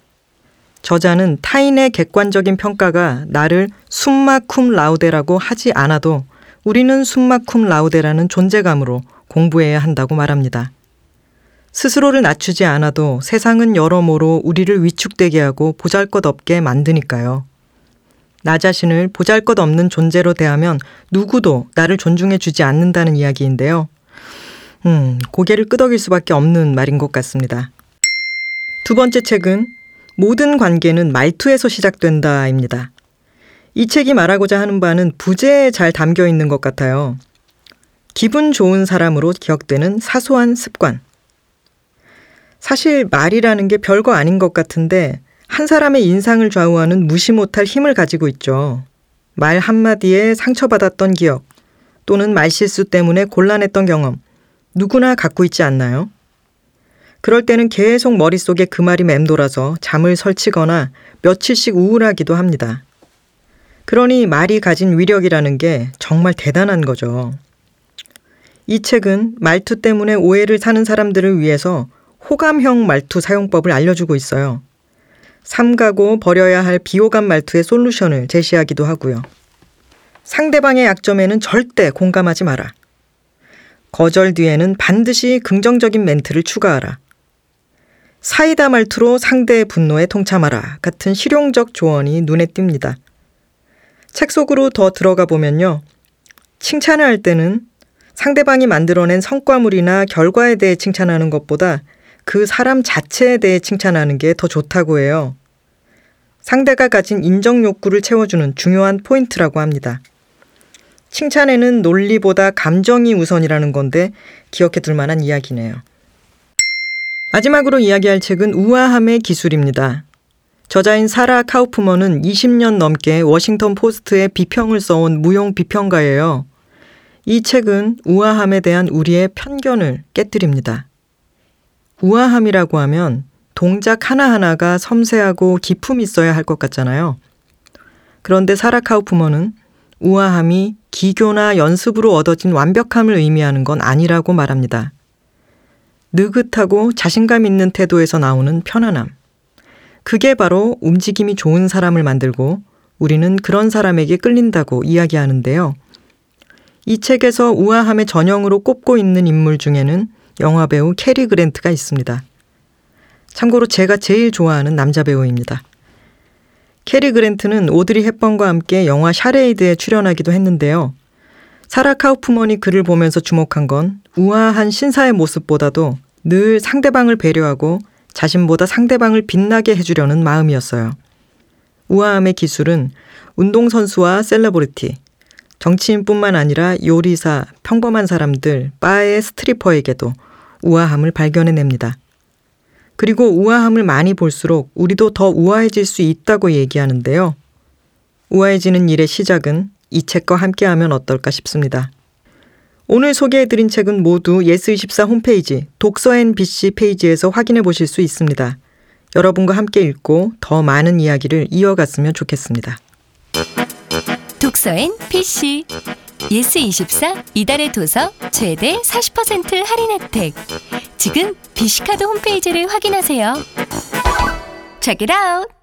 저자는 타인의 객관적인 평가가 나를 숨마 쿰 라우데라고 하지 않아도 우리는 숨마 쿰 라우데라는 존재감으로 공부해야 한다고 말합니다. 스스로를 낮추지 않아도 세상은 여러모로 우리를 위축되게 하고 보잘 것 없게 만드니까요. 나 자신을 보잘 것 없는 존재로 대하면 누구도 나를 존중해 주지 않는다는 이야기인데요. 음, 고개를 끄덕일 수밖에 없는 말인 것 같습니다. 두 번째 책은 모든 관계는 말투에서 시작된다입니다. 이 책이 말하고자 하는 바는 부제에 잘 담겨 있는 것 같아요. 기분 좋은 사람으로 기억되는 사소한 습관. 사실 말이라는 게 별거 아닌 것 같은데 한 사람의 인상을 좌우하는 무시 못할 힘을 가지고 있죠. 말 한마디에 상처받았던 기억 또는 말실수 때문에 곤란했던 경험 누구나 갖고 있지 않나요? 그럴 때는 계속 머릿속에 그 말이 맴돌아서 잠을 설치거나 며칠씩 우울하기도 합니다. 그러니 말이 가진 위력이라는 게 정말 대단한 거죠. 이 책은 말투 때문에 오해를 사는 사람들을 위해서 호감형 말투 사용법을 알려주고 있어요. 삼가고 버려야 할 비호감 말투의 솔루션을 제시하기도 하고요. 상대방의 약점에는 절대 공감하지 마라. 거절 뒤에는 반드시 긍정적인 멘트를 추가하라. 사이다 말투로 상대의 분노에 통참하라 같은 실용적 조언이 눈에 띕니다. 책 속으로 더 들어가 보면요. 칭찬을 할 때는 상대방이 만들어낸 성과물이나 결과에 대해 칭찬하는 것보다 그 사람 자체에 대해 칭찬하는 게 더 좋다고 해요. 상대가 가진 인정 욕구를 채워주는 중요한 포인트라고 합니다. 칭찬에는 논리보다 감정이 우선이라는 건데 기억해 둘 만한 이야기네요. 마지막으로 이야기할 책은 우아함의 기술입니다. 저자인 사라 카우프먼은 20년 넘게 워싱턴 포스트에 비평을 써온 무용 비평가예요. 이 책은 우아함에 대한 우리의 편견을 깨뜨립니다. 우아함이라고 하면 동작 하나하나가 섬세하고 기품 있어야 할 것 같잖아요. 그런데 사라 카우프먼은 우아함이 기교나 연습으로 얻어진 완벽함을 의미하는 건 아니라고 말합니다. 느긋하고 자신감 있는 태도에서 나오는 편안함. 그게 바로 움직임이 좋은 사람을 만들고 우리는 그런 사람에게 끌린다고 이야기하는데요. 이 책에서 우아함의 전형으로 꼽고 있는 인물 중에는 영화 배우 캐리 그랜트가 있습니다. 참고로 제가 제일 좋아하는 남자 배우입니다. 캐리 그랜트는 오드리 헵번과 함께 영화 샤레이드에 출연하기도 했는데요. 사라 카우프먼이 그를 보면서 주목한 건 우아한 신사의 모습보다도 늘 상대방을 배려하고 자신보다 상대방을 빛나게 해주려는 마음이었어요. 우아함의 기술은 운동선수와 셀러브리티, 정치인뿐만 아니라 요리사, 평범한 사람들, 바의 스트리퍼에게도 우아함을 발견해냅니다. 그리고 우아함을 많이 볼수록 우리도 더 우아해질 수 있다고 얘기하는데요. 우아해지는 일의 시작은 이 책과 함께하면 어떨까 싶습니다. 오늘 소개해드린 책은 모두 예스24 홈페이지 독서앤 BC 페이지에서 확인해 보실 수 있습니다. 여러분과 함께 읽고 더 많은 이야기를 이어갔으면 좋겠습니다. 독서엔 BC 예스24 이달의 도서 최대 40% 할인 혜택 지금 BC카드 홈페이지를 확인하세요. Check it out.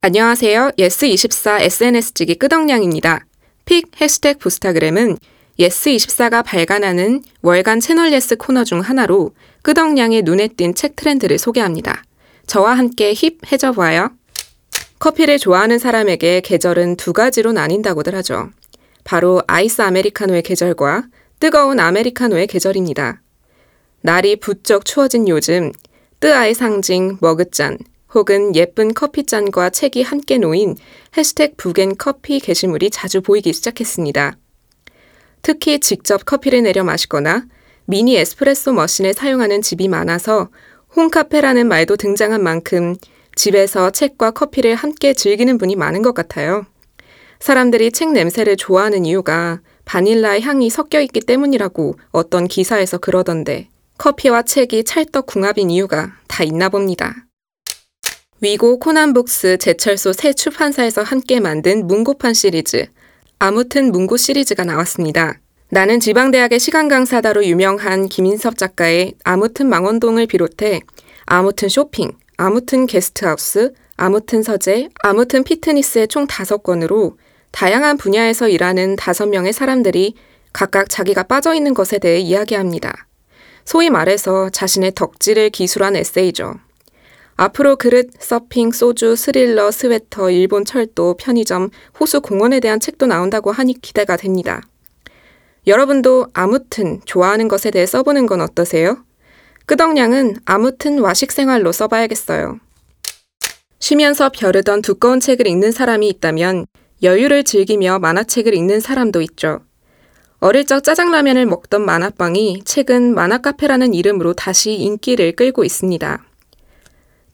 안녕하세요. 예스24 SNS지기 끄덕냥입니다. pick 해시태그 부스타그램은 예스24가 발간하는 월간 채널 예스 코너 중 하나로 끄덕냥의 눈에 띈 책 트렌드를 소개합니다. 저와 함께 hip해져봐요. 커피를 좋아하는 사람에게 계절은 두 가지로 나뉜다고들 하죠. 바로 아이스 아메리카노의 계절과 뜨거운 아메리카노의 계절입니다. 날이 부쩍 추워진 요즘 뜨아의 상징 머그잔 혹은 예쁜 커피잔과 책이 함께 놓인 해시태그 북앤 커피 게시물이 자주 보이기 시작했습니다. 특히 직접 커피를 내려 마시거나 미니 에스프레소 머신을 사용하는 집이 많아서 홈카페라는 말도 등장한 만큼 집에서 책과 커피를 함께 즐기는 분이 많은 것 같아요. 사람들이 책 냄새를 좋아하는 이유가 바닐라의 향이 섞여 있기 때문이라고 어떤 기사에서 그러던데 커피와 책이 찰떡궁합인 이유가 다 있나 봅니다. 위고 코난북스 제철소 새 출판사에서 함께 만든 문고판 시리즈 아무튼 문고 시리즈가 나왔습니다. 나는 지방대학의 시간 강사다로 유명한 김인섭 작가의 아무튼 망원동을 비롯해 아무튼 쇼핑, 아무튼 게스트하우스, 아무튼 서재, 아무튼 피트니스의 총 다섯 권으로 다양한 분야에서 일하는 다섯 명의 사람들이 각각 자기가 빠져 있는 것에 대해 이야기합니다. 소위 말해서 자신의 덕질을 기술한 에세이죠. 앞으로 그릇, 서핑, 소주, 스릴러, 스웨터, 일본 철도, 편의점, 호수 공원에 대한 책도 나온다고 하니 기대가 됩니다. 여러분도 아무튼 좋아하는 것에 대해 써보는 건 어떠세요? 끄덕냥은 아무튼 와식 생활로 써봐야겠어요. 쉬면서 벼르던 두꺼운 책을 읽는 사람이 있다면 여유를 즐기며 만화책을 읽는 사람도 있죠. 어릴 적 짜장라면을 먹던 만화방이 최근 만화카페라는 이름으로 다시 인기를 끌고 있습니다.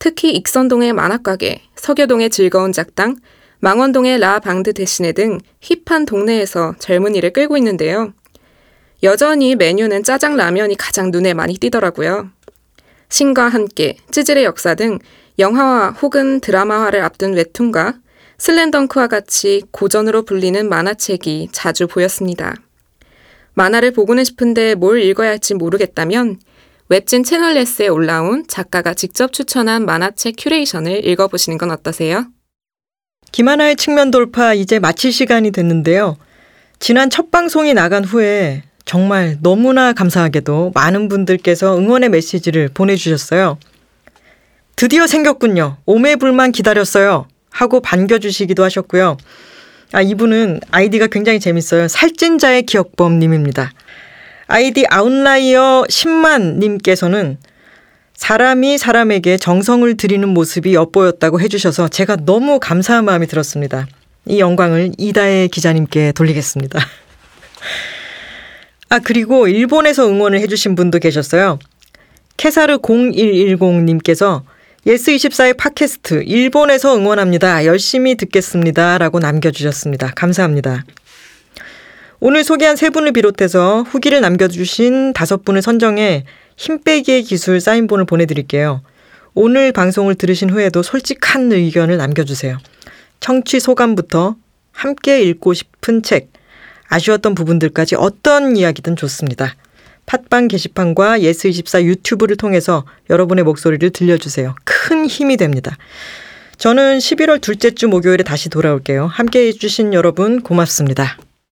특히 익선동의 만화가게, 서교동의 즐거운 작당, 망원동의 라 방드 대신에 등 힙한 동네에서 젊은이를 끌고 있는데요. 여전히 메뉴는 짜장 라면이 가장 눈에 많이 띄더라고요. 신과 함께, 찌질의 역사 등 영화화 혹은 드라마화를 앞둔 웹툰과 슬램덩크와 같이 고전으로 불리는 만화책이 자주 보였습니다. 만화를 보고는 싶은데 뭘 읽어야 할지 모르겠다면 웹진 채널 예스에 올라온 작가가 직접 추천한 만화책 큐레이션을 읽어보시는 건 어떠세요? 김하나의 측면 돌파 이제 마칠 시간이 됐는데요. 지난 첫 방송이 나간 후에 정말 너무나 감사하게도 많은 분들께서 응원의 메시지를 보내주셨어요. 드디어 생겼군요. 오매불망 기다렸어요. 하고 반겨주시기도 하셨고요. 아, 이분은 아이디가 굉장히 재밌어요. 살찐자의 기억범님입니다. 아이디 아웃라이어 10만 님께서는 사람이 사람에게 정성을 들이는 모습이 엿보였다고 해주셔서 제가 너무 감사한 마음이 들었습니다. 이 영광을 이다혜 기자님께 돌리겠습니다. 아, 그리고 일본에서 응원을 해주신 분도 계셨어요. 캐사르 0110님께서 예스24의 팟캐스트 일본에서 응원합니다. 열심히 듣겠습니다. 라고 남겨주셨습니다. 감사합니다. 오늘 소개한 세 분을 비롯해서 후기를 남겨주신 다섯 분을 선정해 힘 빼기의 기술 사인본을 보내드릴게요. 오늘 방송을 들으신 후에도 솔직한 의견을 남겨주세요. 청취 소감부터 함께 읽고 싶은 책, 아쉬웠던 부분들까지 어떤 이야기든 좋습니다. 팟빵 게시판과 예스24 유튜브를 통해서 여러분의 목소리를 들려주세요. 큰 힘이 됩니다. 저는 11월 둘째 주 목요일에 다시 돌아올게요. 함께 해주신 여러분 고맙습니다.